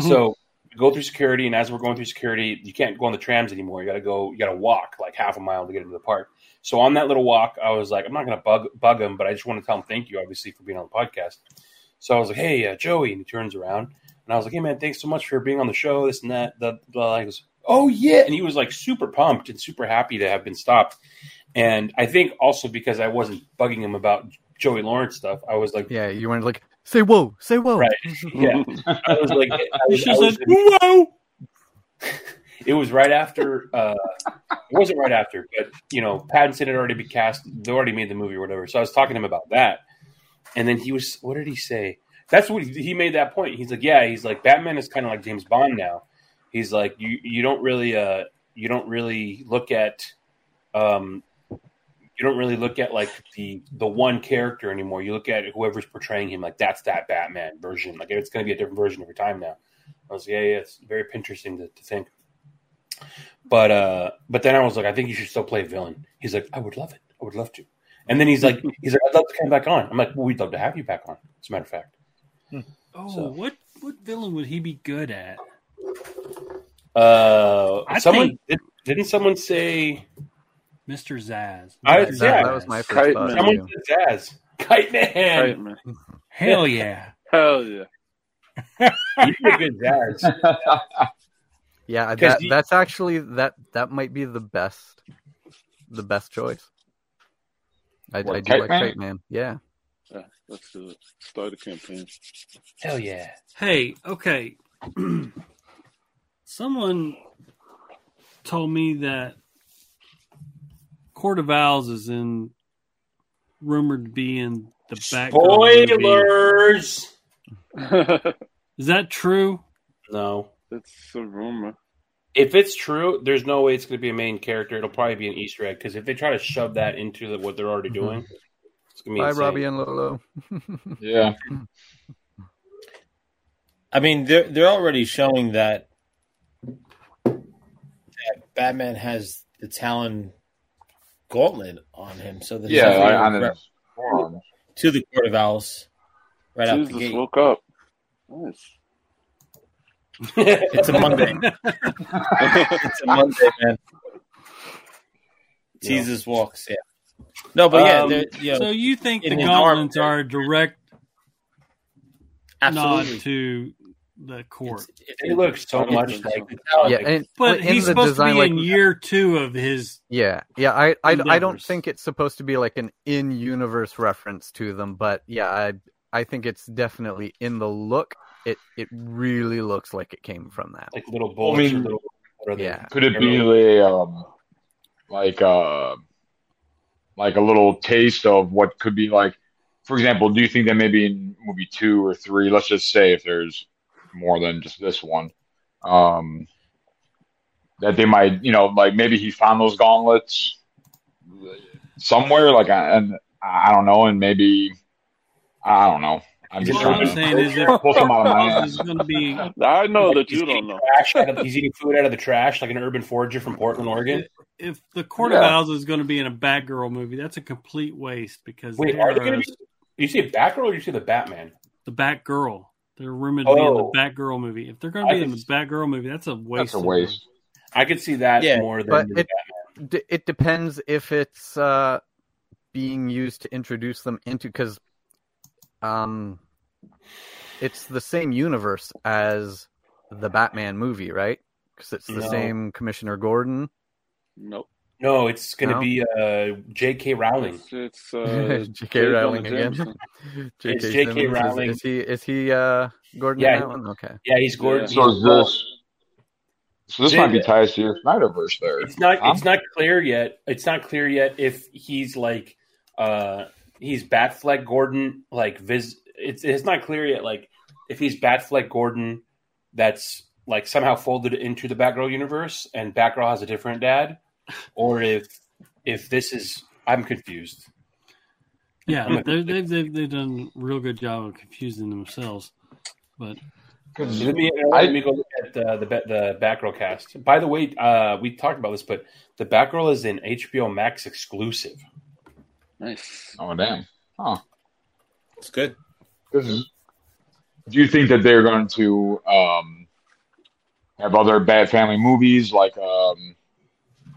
so go through security, and as we're going through security, you can't go on the trams anymore. You got to go. You got to walk like half a mile to get into the park. So on that little walk, I was like, I'm not gonna bug bug him, but I just want to tell him thank you, obviously, for being on the podcast. So I was like, hey, uh, Joey, and he turns around, and I was like, hey man, thanks so much for being on the show. This and that. Blah, blah. He goes, oh yeah, and he was like super pumped and super happy to have been stopped. And I think also because I wasn't bugging him about Joey Lawrence stuff, I was like, Yeah, you weren't like say whoa, say whoa. Right. Yeah. I was like, I [LAUGHS] was, She I was said, "Whoa!" It was right after. Uh, it wasn't right after, but you know, Pattinson had already been cast. They already made the movie or whatever. So I was talking to him about that, and then he was. What did he say? That's what he, made that point. He's like, yeah. He's like, Batman is kind of like James Bond now. He's like, you you don't really uh you don't really look at um you don't really look at like the the one character anymore. You look at whoever's portraying him, like that's that Batman version. Like it's going to be a different version every time now. I was like, yeah, yeah, it's very interesting to, to think. But uh, but then I was like, I think you should still play villain. He's like, I would love it. I would love to. And then he's like, he's like, I'd love to come back on. I'm like, well, we'd love to have you back on. As a matter of fact. Oh, So- what what villain would he be good at? Uh, I someone think- did, didn't someone say Mr. Zsasz. I Yeah, would that, say that was my first Kite thought. Someone said Zsasz. Kite man. Right, man. Hell yeah. [LAUGHS] Hell yeah. [LAUGHS] He's a good Zsasz. [LAUGHS] Yeah, 'Cause that, he- that's actually that that might be the best the best choice. I, What, I do Kite like Man? Kite Man. Yeah. Yeah, let's do it. Start a campaign. Hell yeah. Hey, okay. [CLEARS THROAT] Someone told me that Court of Owls is in rumored to be in the back. Spoilers. [LAUGHS] Is that true? No. it's a rumor. If it's true, there's no way it's going to be a main character. It'll probably be an Easter egg because if they try to shove that into the, what they're already mm-hmm. doing, it's going to be Bye, insane. Robbie and Lolo. [LAUGHS] Yeah. I mean, they're they're already showing that that Batman has the Talon gauntlet on him. So there's Yeah, definitely I- on re- his forearms. to the Court of Owls right out the Jesus gate. woke up. Nice. [LAUGHS] It's a Monday. [LAUGHS] it's a Monday, man. Jesus walks, yeah. No, but yeah, Um, there- you know, so you think the his gauntlets arm- are a direct Absolutely. nod to the court? They looks so much like Yeah, and but in he's the supposed design, to be like- in year two of his. Yeah, yeah. I, I, I don't think it's supposed to be like an in-universe reference to them, but yeah, I I think it's definitely in the look. It it really looks like it came from that. like little I mean, or little, what are they? Yeah. Could it be a um, like uh, like a little taste of what could be like? For example, do you think that maybe in movie two or three, let's just say if there's more than just this one, um, that they might, you know, like maybe he found those gauntlets somewhere, like, I- and I don't know, and maybe I don't know. I'm just What trying I'm to saying is, if pull some out of my is ass. going to be I know that you don't know. trash out of- he's eating food out of the trash like an urban forager from Portland, Oregon. if the Court of Yeah. Owls is going to be in a Batgirl movie, that's a complete waste because Wait, are they going to be? You see a Batgirl or you see the Batman? the Batgirl. They're rumored to be in the Oh. Batgirl movie. If they're going to I be in can the Batgirl movie, that's a waste. That's a waste. I could see that Yeah, more than But the it d- it depends if it's uh, being used to introduce them into because um, it's the same universe as the Batman movie, right? Because it's the No. same Commissioner Gordon. Nope. No, it's going to No? be uh, J.K. Rowling. It's, it's [LAUGHS] uh, J.K. J. Jonah Rowling again. [LAUGHS] J.K. It's J.K. Simmons. Is- Rowling. Is, he is he uh, Gordon Yeah. in? Okay. Yeah, he's Gordon. So he's- is this? So this Jay- might be ties to your Snyderverse there. It's not. Huh? It's not clear yet. It's not clear yet if he's like, uh, he's Batfleck Gordon. Like, vis. It's it's not clear yet. Like, if he's Batfleck Gordon, that's like somehow folded into the Batgirl universe, and Batgirl has a different dad, or if if this is. I'm confused. Yeah, they've, they've, they've, they've done a real good job of confusing themselves. But Let me, I- let me go look at uh, the Bat- the Batgirl cast. By the way, uh, we talked about this, but the Batgirl is an HBO Max exclusive. Nice. Oh damn! Huh? it's good. Do you think that they're going to um, have other Bat Family movies like, um,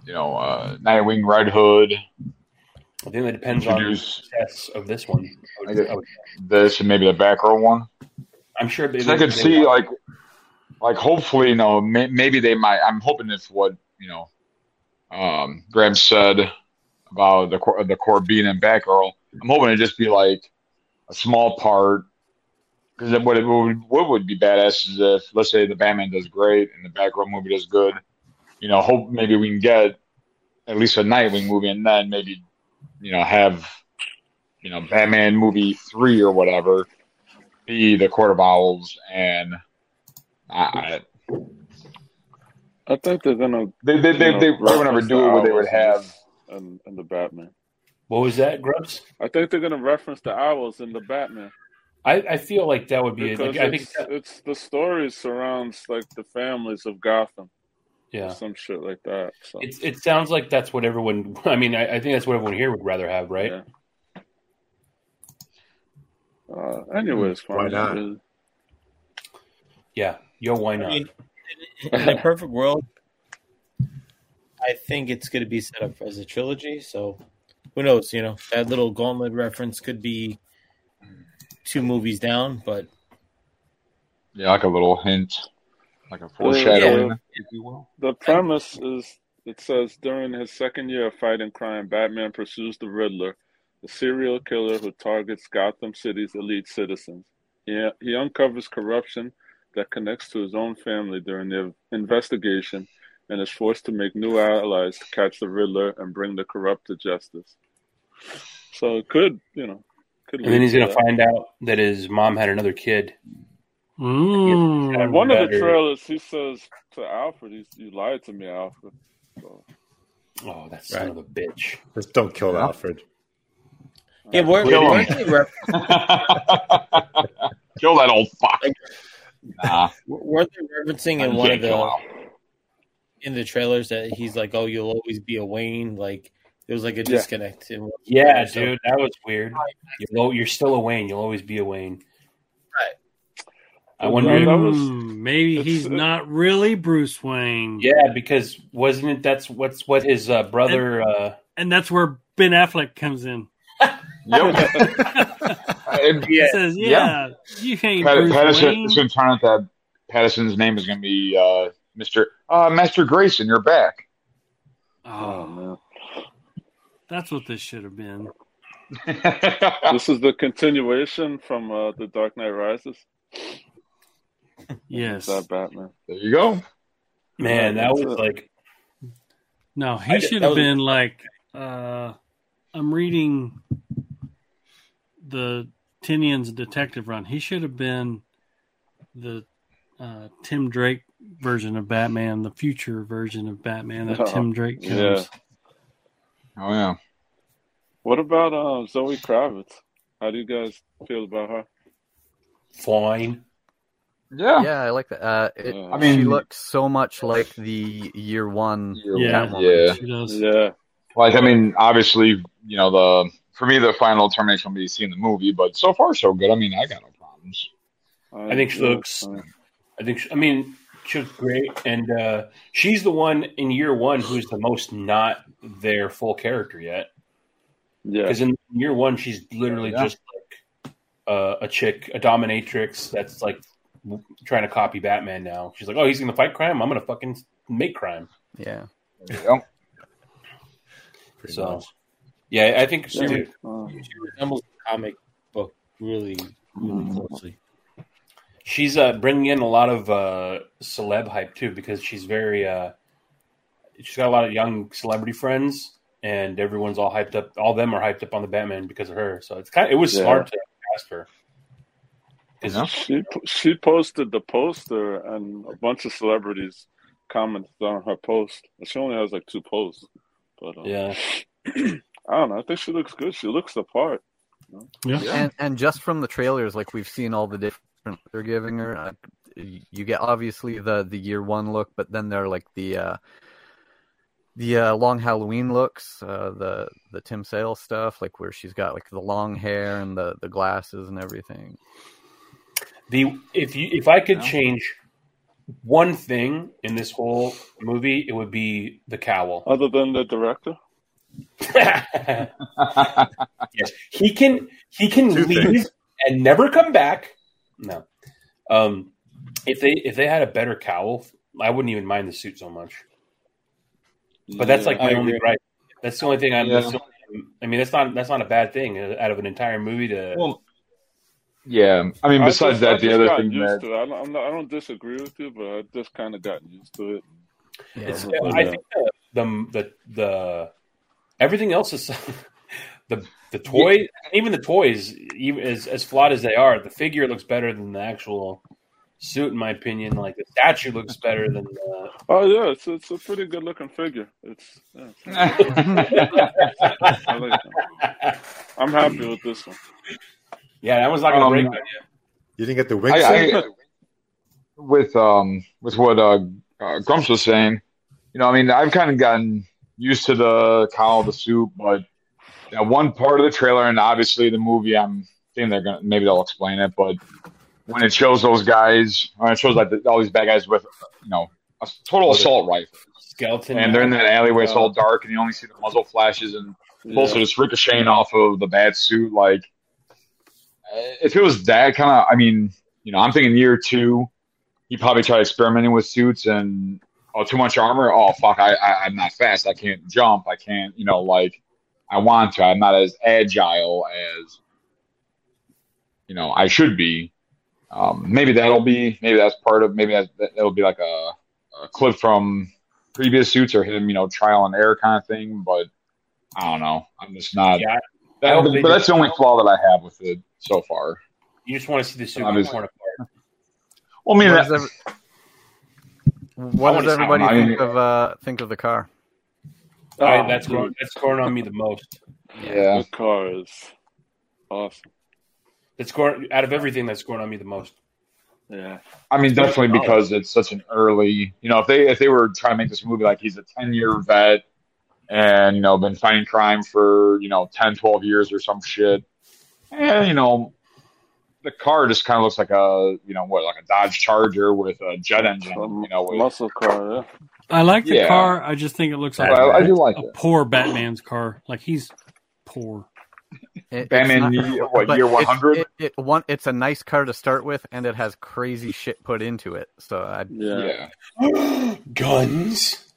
you know, uh, Nightwing, Red Hood, I think that depends on the success of this one. I I would- I would- this, and maybe the Batgirl one? I'm sure they, 'Cause I could they- see like, like hopefully, you know, may, maybe they might. I'm hoping if what you know, um, Graham said about the core, the core being in Batgirl, I'm hoping it just be like a small part. Because what it would what would be badass is if let's say the Batman does great and the Batgirl movie does good, you know, hope maybe we can get at least a Nightwing movie and then maybe you know have you know Batman movie three or whatever be the Court of Owls and I, I think they're gonna. they they they, know, they, they would never do it where they would owls in have and, and the Batman. What was that, Grubbs? I think they're gonna reference the owls in the Batman I, I feel like that would be. because Like, I think it's, that, it's the story surrounds like the families of Gotham yeah. or some shit like that. So It's, it sounds like that's what everyone. [LAUGHS] I mean, I, I think that's what everyone here would rather have, right? Yeah. uh, anyway, it's. Why not? Yeah. Yo, why I not? mean, in, in a perfect world, I think it's going to be set up as a trilogy. So who knows? You know, that little gauntlet reference could be two movies down, but yeah like a little hint, like a Well, foreshadowing, yeah. if you will. The premise is it says during his second year of fighting crime, Batman pursues the Riddler, the serial killer who targets Gotham City's elite citizens. He, he uncovers corruption that connects to his own family during the investigation and is forced to make new allies to catch the Riddler and bring the corrupt to justice. So it could, you know, could And then lead he's to going to find out that his mom had another kid. Mm. And one of the trailers, he says to Alfred, he's, "You lied to me, Alfred." So, Oh, that son of a bitch. Just don't kill Alfred. yeah, weren't, Kill him. weren't they ref- Kill that old fuck. Nah, weren't they referencing in one of the Alfred. In the trailers that he's like, "Oh, you'll always be a Wayne." Like There was like a disconnect. in what- Yeah, so- dude, that was weird. You're, lo- you're still a Wayne. You'll always be a Wayne. Right. I wonder. Mm, maybe he's not really Bruce Wayne. Yeah, because wasn't it? That's what's what his uh, brother. Uh, And that's where Ben Affleck comes in. [LAUGHS] He says, "Yeah, you ain't Pat- Bruce Pattinson, Wayne." it's going to turn out that Pattinson's name is going to be uh, Mister uh, Master Grayson. You're back. Oh, man. That's what this should have been. [LAUGHS] this is the continuation from uh, The Dark Knight Rises. Yes. That Batman. There you go. man, that was like No, he I should that have was- been like, uh, I'm reading the Tynion's detective run. He should have been the uh, Tim Drake version of Batman, the future version of Batman that Oh, Tim Drake comes. yeah. Oh yeah. What about uh, Zoe Kravitz? How do you guys feel about her? fine. Yeah. Yeah, I like that. Uh, it, Yeah. I mean- she looks so much like the year one. Yeah, Catwoman. Yeah. she does. Yeah. Like I mean, obviously, you know the for me the final termination will be seeing the movie, but so far so good. I mean, I got no problems. I think she looks. I think. She, I mean, she looks great, and uh, she's the one in year one who's the most not their full character yet. Yeah. Because in year one, she's literally Yeah. just like uh, a chick, a dominatrix that's like trying to copy Batman. Now she's like, "Oh, he's gonna fight crime. I'm gonna fucking make crime." Yeah. There you go. So, much. yeah, I think Yeah. dude, Uh, She resembles the comic book really, really Mm. closely. She's uh, bringing in a lot of uh, celeb hype too because she's very. Uh, she's got a lot of young celebrity friends, and everyone's all hyped up. All of them are hyped up on the Batman because of her. So it's kind. Of, it was Yeah. smart to cast her. 'Cause Yeah. she she posted the poster, and a bunch of celebrities commented on her post. She only has like two posts, but uh, Yeah, [CLEARS THROAT] I don't know. I think she looks good. She looks the part. Yeah. And and just from the trailers, like we've seen all the different they're giving her. Uh, you get obviously the the year one look, but then they're like the uh, the uh, long Halloween looks, uh, the the Tim Sale stuff, like where she's got like the long hair and the the glasses and everything. the if you if I could Yeah. change one thing in this whole movie, it would be the cowl. Other than the director, [LAUGHS] yes, he can. He can Two leave things. and never come back. No, um, if they if they had a better cowl, I wouldn't even mind the suit so much. But that's like my only agree. gripe. That's the only thing I'm. Yeah. only- I mean, that's not that's not a bad thing uh, out of an entire movie to. Well, yeah. I mean, I besides just- I that, the other thing used that. I don't, I'm not, I don't disagree with you, but I just kind of got used to it. Yeah. It's, But, I think the, the the the everything else is [LAUGHS] the the toy even the toys even as as flawed as they are the figure looks better than the actual suit in my opinion like the statue looks better than the Oh yeah, it's it's a pretty good looking figure. It's, yeah, it's I like that. I'm happy with this one. yeah that was not gonna Um, break you You didn't get the wing I. I, with um with what uh, uh Grumps was saying, you know, I mean, I've kind of gotten used to the cowl, the suit, but that one part of the trailer and obviously the movie, I'm thinking they're gonna maybe they'll explain it, but when it shows those guys, when it shows like the, all these bad guys with, you know, a total assault rifle, skeleton and they're in that alleyway, it's all dark, and you only see the muzzle flashes, and also Yeah. just ricocheting off of the bad suit. Like, uh, if it was that kind of, I mean, you know, I'm thinking year two, he probably tried experimenting with suits and oh, too much armor. Oh fuck, I, I I'm not fast. I can't jump. I can't, you know, like I want to. I'm not as agile as you know I should be. Um, maybe that'll be maybe that's part of maybe that that'll be like a, a clip from previous suits or him, you know, trial and error kind of thing. But I don't know. I'm just not. yeah that- but, they just- that's the only flaw that I have with it so far. you just want to see the suit torn apart Well, I mean, What that, does, every- what does everybody think of uh, think of the car? I- Oh, that's dude, going that's scoring on me the most yeah. The car is awesome. that's scoring out of everything that's scoring on me the most Yeah. I mean, definitely because it's such an early. You know, if they if they were trying to make this movie like he's a ten year vet and you know been fighting crime for you know 10, 12 years or some shit. And you know, the car just kind of looks like a you know what like a Dodge Charger with a jet engine. You know, with, muscle car. Yeah. I like the Yeah. car. I just think it looks like I- I do like a it. poor Batman's car. Like he's poor. It- Batman, it's ye- what, year 100? It, it, one, it's a nice car to start with, and it has crazy shit put into it. So I, Yeah. [GASPS] Guns.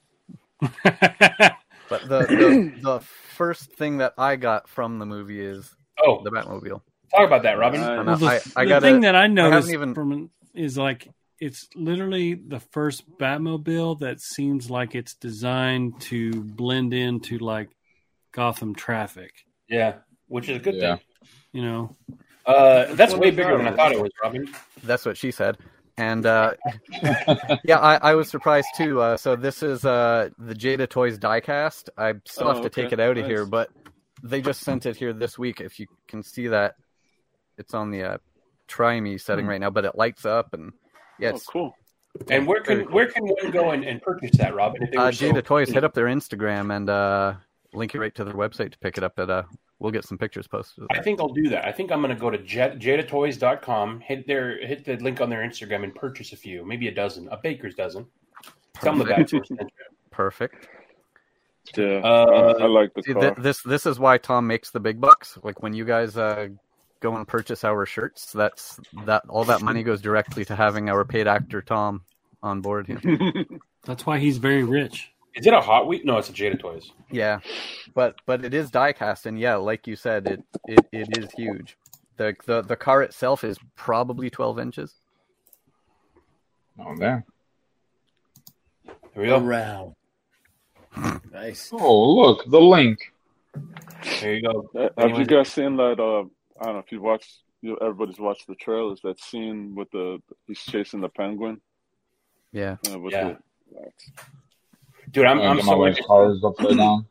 But the, the the first thing that I got from the movie is oh the Batmobile. Talk about that, Robin. And Well, the, I, I the gotta- thing that I haven't noticed even from is like it's literally the first Batmobile that seems like it's designed to blend into like Gotham traffic. Yeah, which is a good Yeah. thing. You know, Uh, that's way bigger than I thought it was, Robin. That's what she said. And uh, [LAUGHS] yeah, I, I was surprised too. Uh, so this is uh, the Jada Toys diecast. I still Oh, have to take it out of Nice. here, but they just sent it here this week. If you can see that, it's on the uh, try me setting Hmm. right now, but it lights up and yeah, Oh, it's cool. And where can cool. where can one go and, and purchase that, Robin? If they uh, were so- Jada Toys hit up their Instagram and uh, link it right to their website to pick it up. At uh, we'll get some pictures posted. I think I'll do that. I think I'm going to go to jet, jadatoys.com, hit their hit the link on their Instagram, and purchase a few, maybe a dozen, a baker's dozen. Some of that. [LAUGHS] Perfect. Yeah, Uh, I, I like the car. th- this this is why Tom makes the big bucks. Like when you guys uh, go and purchase our shirts, that's that all that money goes directly to having our paid actor Tom on board here. [LAUGHS] that's why he's very rich. Is it a Hot Wheel? No, it's a Jada Toys. yeah, but but it is diecast, and yeah, like you said, it it, it is huge. The, the the car itself is probably twelve inches. Oh, there. There we go. Around. nice. Oh, look, the link. There you go. Have you guys seen that? Uh, I don't know if you watched. You, everybody's watched the trailers. That scene with the he's chasing the penguin. Yeah. Uh, Yeah. The, Dude, I'm, Yeah, I'm so my wife's cars upside down.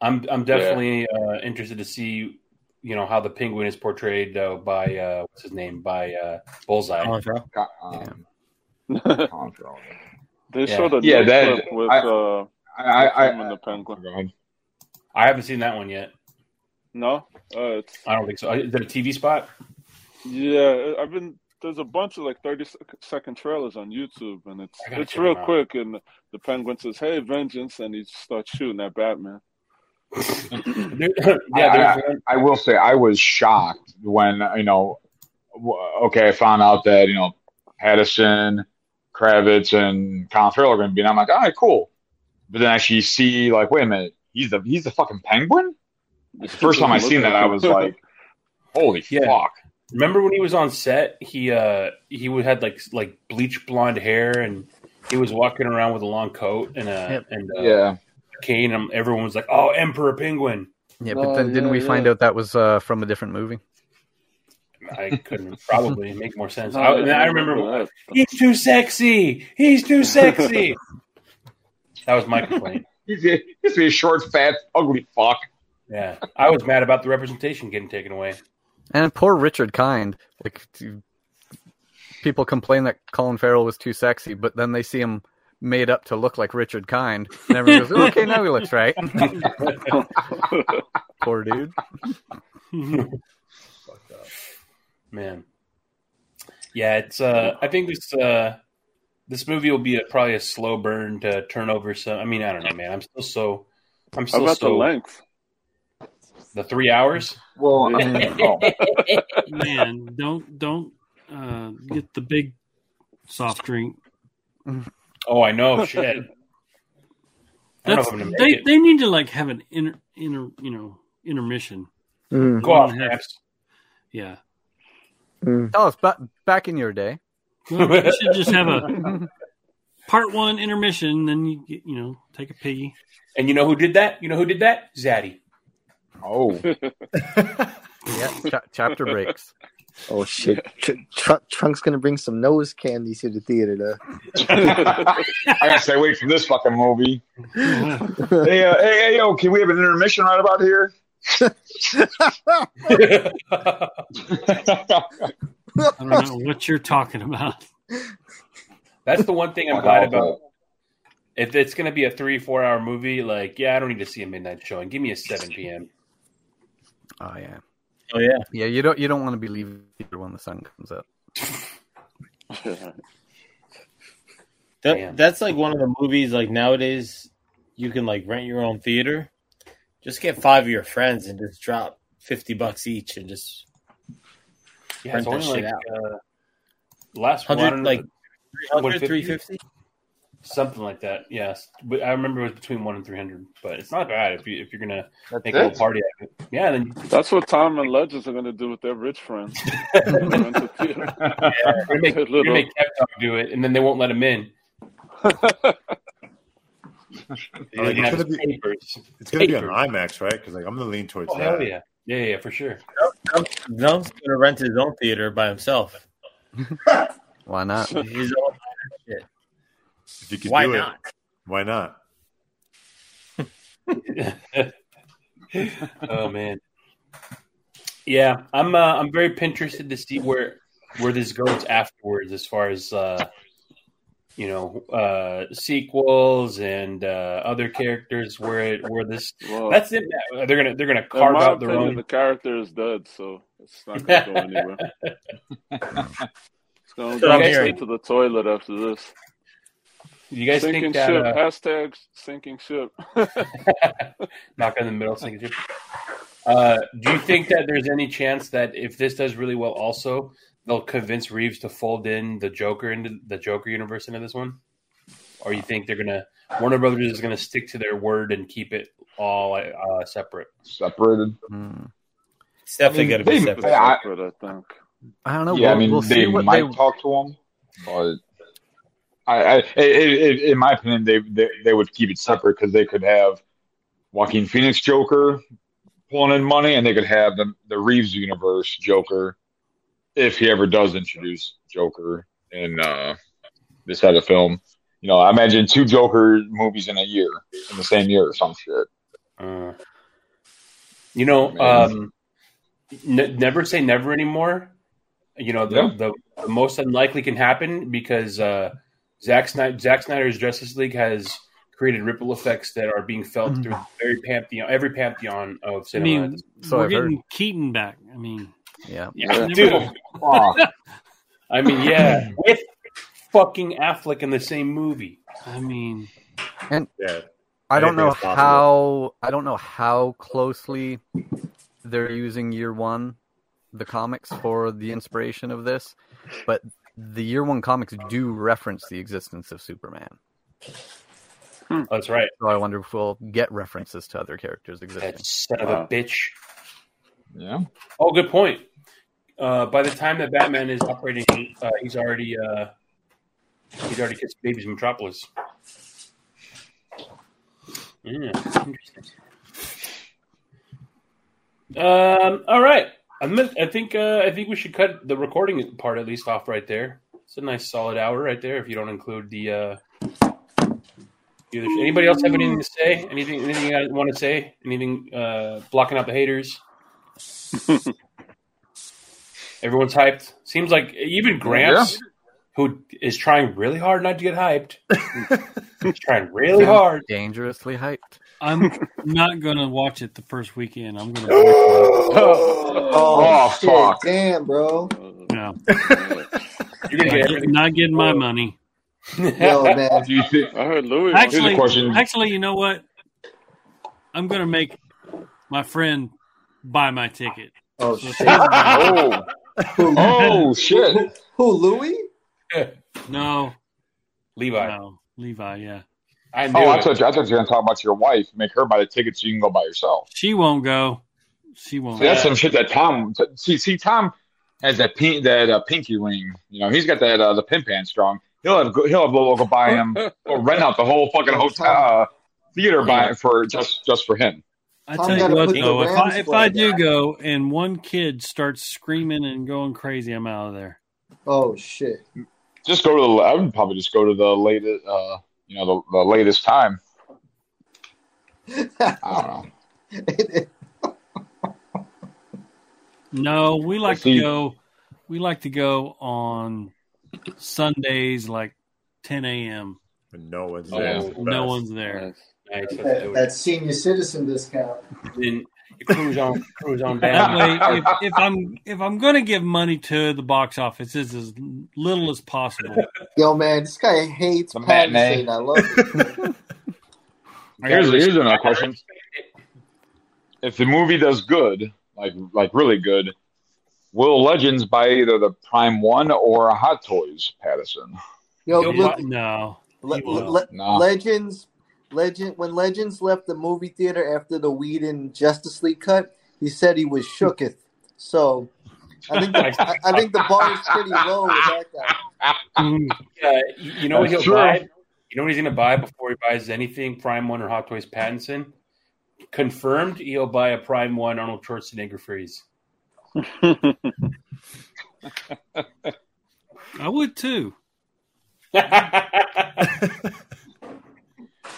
I'm I'm definitely uh, interested to see you know how the penguin is portrayed uh, by uh, what's his name by uh, Bullseye. Colin Farrell. Um, [LAUGHS] Colin Farrell. they Yeah. showed a Yeah, new that- clip with I- uh, I, I, him and the penguin. I haven't seen that one yet. No, uh, it's I don't think so. Is it a TV spot? yeah. I've been there's a bunch of like 30 second trailers on YouTube, and it's it's real quick. And the penguin says, "Hey, vengeance!" and he starts shooting at Batman. [LAUGHS] yeah, I, I, I will say I was shocked when you know. Okay, I found out that you know Pattinson, Kravitz, and Colin Farrell are going to be, and I'm like, all right, cool. But then actually see, like, wait a minute, he's the he's the fucking penguin. The first time I seen that, I was like, holy [LAUGHS] Yeah. fuck. Remember when he was on set? He uh he would had like like bleach blonde hair and he was walking around with a long coat and a Yep. and uh, Yeah. cane. And everyone was like, "Oh, Emperor Penguin." Yeah, but Oh, then didn't yeah, we find out that was uh, from a different movie? I couldn't [LAUGHS] probably make more sense. No, I, and I remember he's too sexy. He's too sexy. [LAUGHS] that was my complaint. He's a, he's a short, fat, ugly fuck. Yeah, I was mad about the representation getting taken away. And poor Richard Kind. Like people complain that Colin Farrell was too sexy, but then they see him made up to look like Richard Kind, and everyone goes, "Okay, now he looks right." [LAUGHS] poor dude. [LAUGHS] Man, yeah, it's. uh I think this uh this movie will be a, probably a slow burn to turn over some. I mean, I don't know, man. I'm still so. I'm How still about the so. length? The three hours. Well, I mean, oh, [LAUGHS] Man, don't don't uh, get the big soft drink. Oh, I know. Shit. I know That's, if I'm gonna make they it. they need to like have an inter, inter you know intermission. Mm. Go off, Have- Yeah, Mm. Tell us, ba- back in your day, well, we should just have a [LAUGHS] part one intermission. Then you get, you know take a pee. And you know who did that? You know who did that? Zaddy. Oh, [LAUGHS] yeah, cha- chapter breaks. Oh shit! Tr- Tr- Trunk's gonna bring some nose candies to the theater. Though. [LAUGHS] I gotta stay away from this fucking movie. [LAUGHS] hey, uh, hey, hey, yo, can we have an intermission right about here? I don't know what you're talking about. That's the one thing I'm glad about. if it's going to be a three four hour movie, like yeah, I don't need to see a midnight showing. Give me a seven p.m. Oh yeah. Oh yeah. Yeah, you don't you don't want to be leaving when the sun comes up. [LAUGHS] That, Damn. that's like one of the movies like nowadays you can like rent your own theater. Just get five of your friends and just drop fifty bucks each and just Yeah, it's rent that only shit like out. uh, last one, Hundred like 300, 350? Something like that. Yes, but I remember it was between one and three hundred. But it's not bad if you if you're gonna That's make a little party out of it. Yeah, then That's what Tom and Legends are going to do with their rich friends. [LAUGHS] Rent a theater. you're gonna make, A you're gonna little- make Kev do it, and then they won't let him in. [LAUGHS] He it's gonna be- papers. It's gonna be on IMAX, right? Because like I'm gonna lean towards Oh that. hell yeah, yeah, yeah, for sure. Nump's gonna rent his own theater by himself. [LAUGHS] Why not? His own shit. If you could Why do not? it, why not? [LAUGHS] oh man, yeah, I'm uh, I'm very interested to see where where this goes afterwards, as far as uh, you know, uh, sequels and uh, other characters. Where it where this Well, that's it. They're gonna they're gonna carve out their opinion, own. the character is dead, so it's not going to go [LAUGHS] anywhere. [LAUGHS] It's going to That's what I'm go hearing. straight to the toilet after this. You guys sinking think that ship. uh, Hashtag sinking ship. [LAUGHS] knock in the middle, sinking ship. Uh, do you think that there's any chance that if this does really well, also they'll convince Reeves to fold in the Joker into the Joker universe into this one, or you think they're gonna Warner Brothers is gonna stick to their word and keep it all uh, separate? Separated. Hmm. It's definitely I mean, gonna be separate. I- I think. I don't know. yeah, I we'll, mean, we'll they see might they. talk to him, but I, I it, it, in my opinion, they, they they would keep it separate because they could have Joaquin Phoenix Joker pulling in money, and they could have the the Reeves universe Joker if he ever does introduce Joker in uh, this type of film. You know, I imagine two Joker movies in a year, in the same year or some shit. Uh, you know, um, n- never say never anymore. You know, the, Yeah. the, the most unlikely can happen because uh, Zack, Snyder, Zack Snyder's Justice League has created ripple effects that are being felt through every pantheon, every pantheon of I cinema. mean, So we're I've heard. getting Keaton back. I mean, Yeah. yeah, Yeah. dude. Oh, [LAUGHS] I mean, yeah, [LAUGHS] with fucking Affleck in the same movie. I mean, Yeah. I don't know how I don't know how closely they're using year one, the comics for the inspiration of this, but the year one comics do reference the existence of Superman. Oh, that's right. So I wonder if we'll get references to other characters That existing. son of a bitch. yeah. Oh, good point. Uh, by the time that Batman is operating, uh, he's already uh, he's already kissed babies in Metropolis. Yeah, interesting. Um, all right. I, meant, I think uh, I think we should cut the recording part at least off right there. It's a nice solid hour right there. If you don't include the uh, either. Anybody else have anything to say? Anything? Anything you want to say? Anything uh, blocking out the haters? [LAUGHS] Everyone's hyped. Seems like even Gramps, who is trying really hard not to get hyped, [LAUGHS] he's trying really hard. Dangerously hyped. I'm not going to watch it the first weekend. I'm going [GASPS] to. Oh, Oh, shit. fuck. Damn, bro. No, You're gonna get everything. not getting my money. Yo, [LAUGHS] man. Do you think? I heard Louis. Actually, actually, you know what? I'm going to make my friend buy my ticket. Oh, So shit. it's his money. Oh, oh shit! Who, Louis? [LAUGHS] No, Levi. no, Levi. Yeah, I knew Oh, I it. thought you, I thought you were gonna talk about your wife. Make her buy the ticket so you can go by yourself. she won't go. She won't. See, that's some shit that Tom. See, see, Tom has that pink, that uh, pinky ring. You know, he's got that uh, the pimp hand strong. He'll have he'll have Lolo go buy him [LAUGHS] or rent out the whole fucking hotel uh, theater by for just just for him. I tell you what, though, if I if I do down. go and one kid starts screaming and going crazy, I'm out of there. Oh, shit. Just go to the. I would probably just go to the latest. Uh, you know, the, the latest time. I don't know. [LAUGHS] No, we like to go. We like to go on Sundays, like 10 a.m. No one's Oh, there. yeah. It's the No best. one's there. Nice. That, that senior citizen discount. Then you cruise on, cruise on That down. way, [LAUGHS] if, if I'm if I'm going to give money to the box office, it's as little as possible. Yo, man, this guy hates The matinee. Pattinson. I love it. [LAUGHS] Here's here's another [LAUGHS] question: If the movie does good, like like really good, will Legends buy either the Prime One or a Hot Toys Pattinson? Yo, Yo, look, no, Le- he won't. Le- Nah. Legends, Legend. When Legends left the movie theater after the Whedon Justice League cut, he said he was shooketh. So, I think the, [LAUGHS] I, I think the bar is pretty low with that guy. Uh, you you know what he'll true. buy? You know what he's going to buy before he buys anything Prime One or Hot Toys Pattinson? Confirmed, he'll buy a Prime One Arnold Schwarzenegger freeze. [LAUGHS] I would too. [LAUGHS]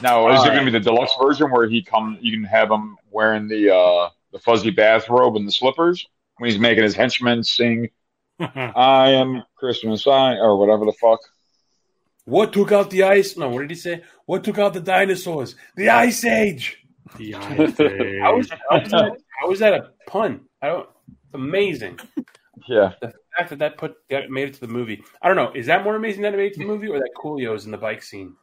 Now, is All it going to be the deluxe version where he come? You can have him wearing the uh, the fuzzy bathrobe and the slippers when he's making his henchmen sing [LAUGHS] "I am Christmas," I or whatever the fuck. What took out the ice? No, what did he say? What took out the dinosaurs? The Ice Age. The How is, how is that, how is that a pun? I don't. Amazing. [LAUGHS] Yeah, The fact that that put that made it to the movie. I don't know. Is that more amazing that it made it to the movie, or that Coolio's in the bike scene?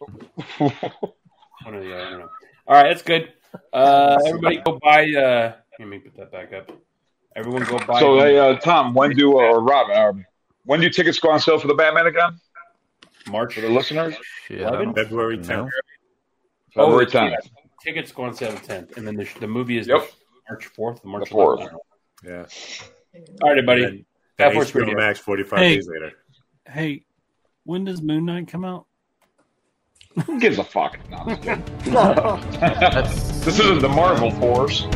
[LAUGHS] One or the other. I don't know. All right, that's good. Uh, everybody go buy. Uh, let me put that back up. Everyone go buy. So, hey, uh, Tom, when do or Robin, um, when do tickets go on sale for the Batman again? March For the listeners, Shit, I don't February 10th. February Oh, tenth. yeah. Tickets go on sale the tenth, and then the, the movie is Yep. March fourth, March 4th. Yeah. All right, everybody. And Fat then Force HBO Radio. Max 45 Hey. days later. Hey, when does Moon Knight come out? Who gives a fuck? No, I'm just kidding. [LAUGHS] No. [LAUGHS] this isn't the Marvel Force.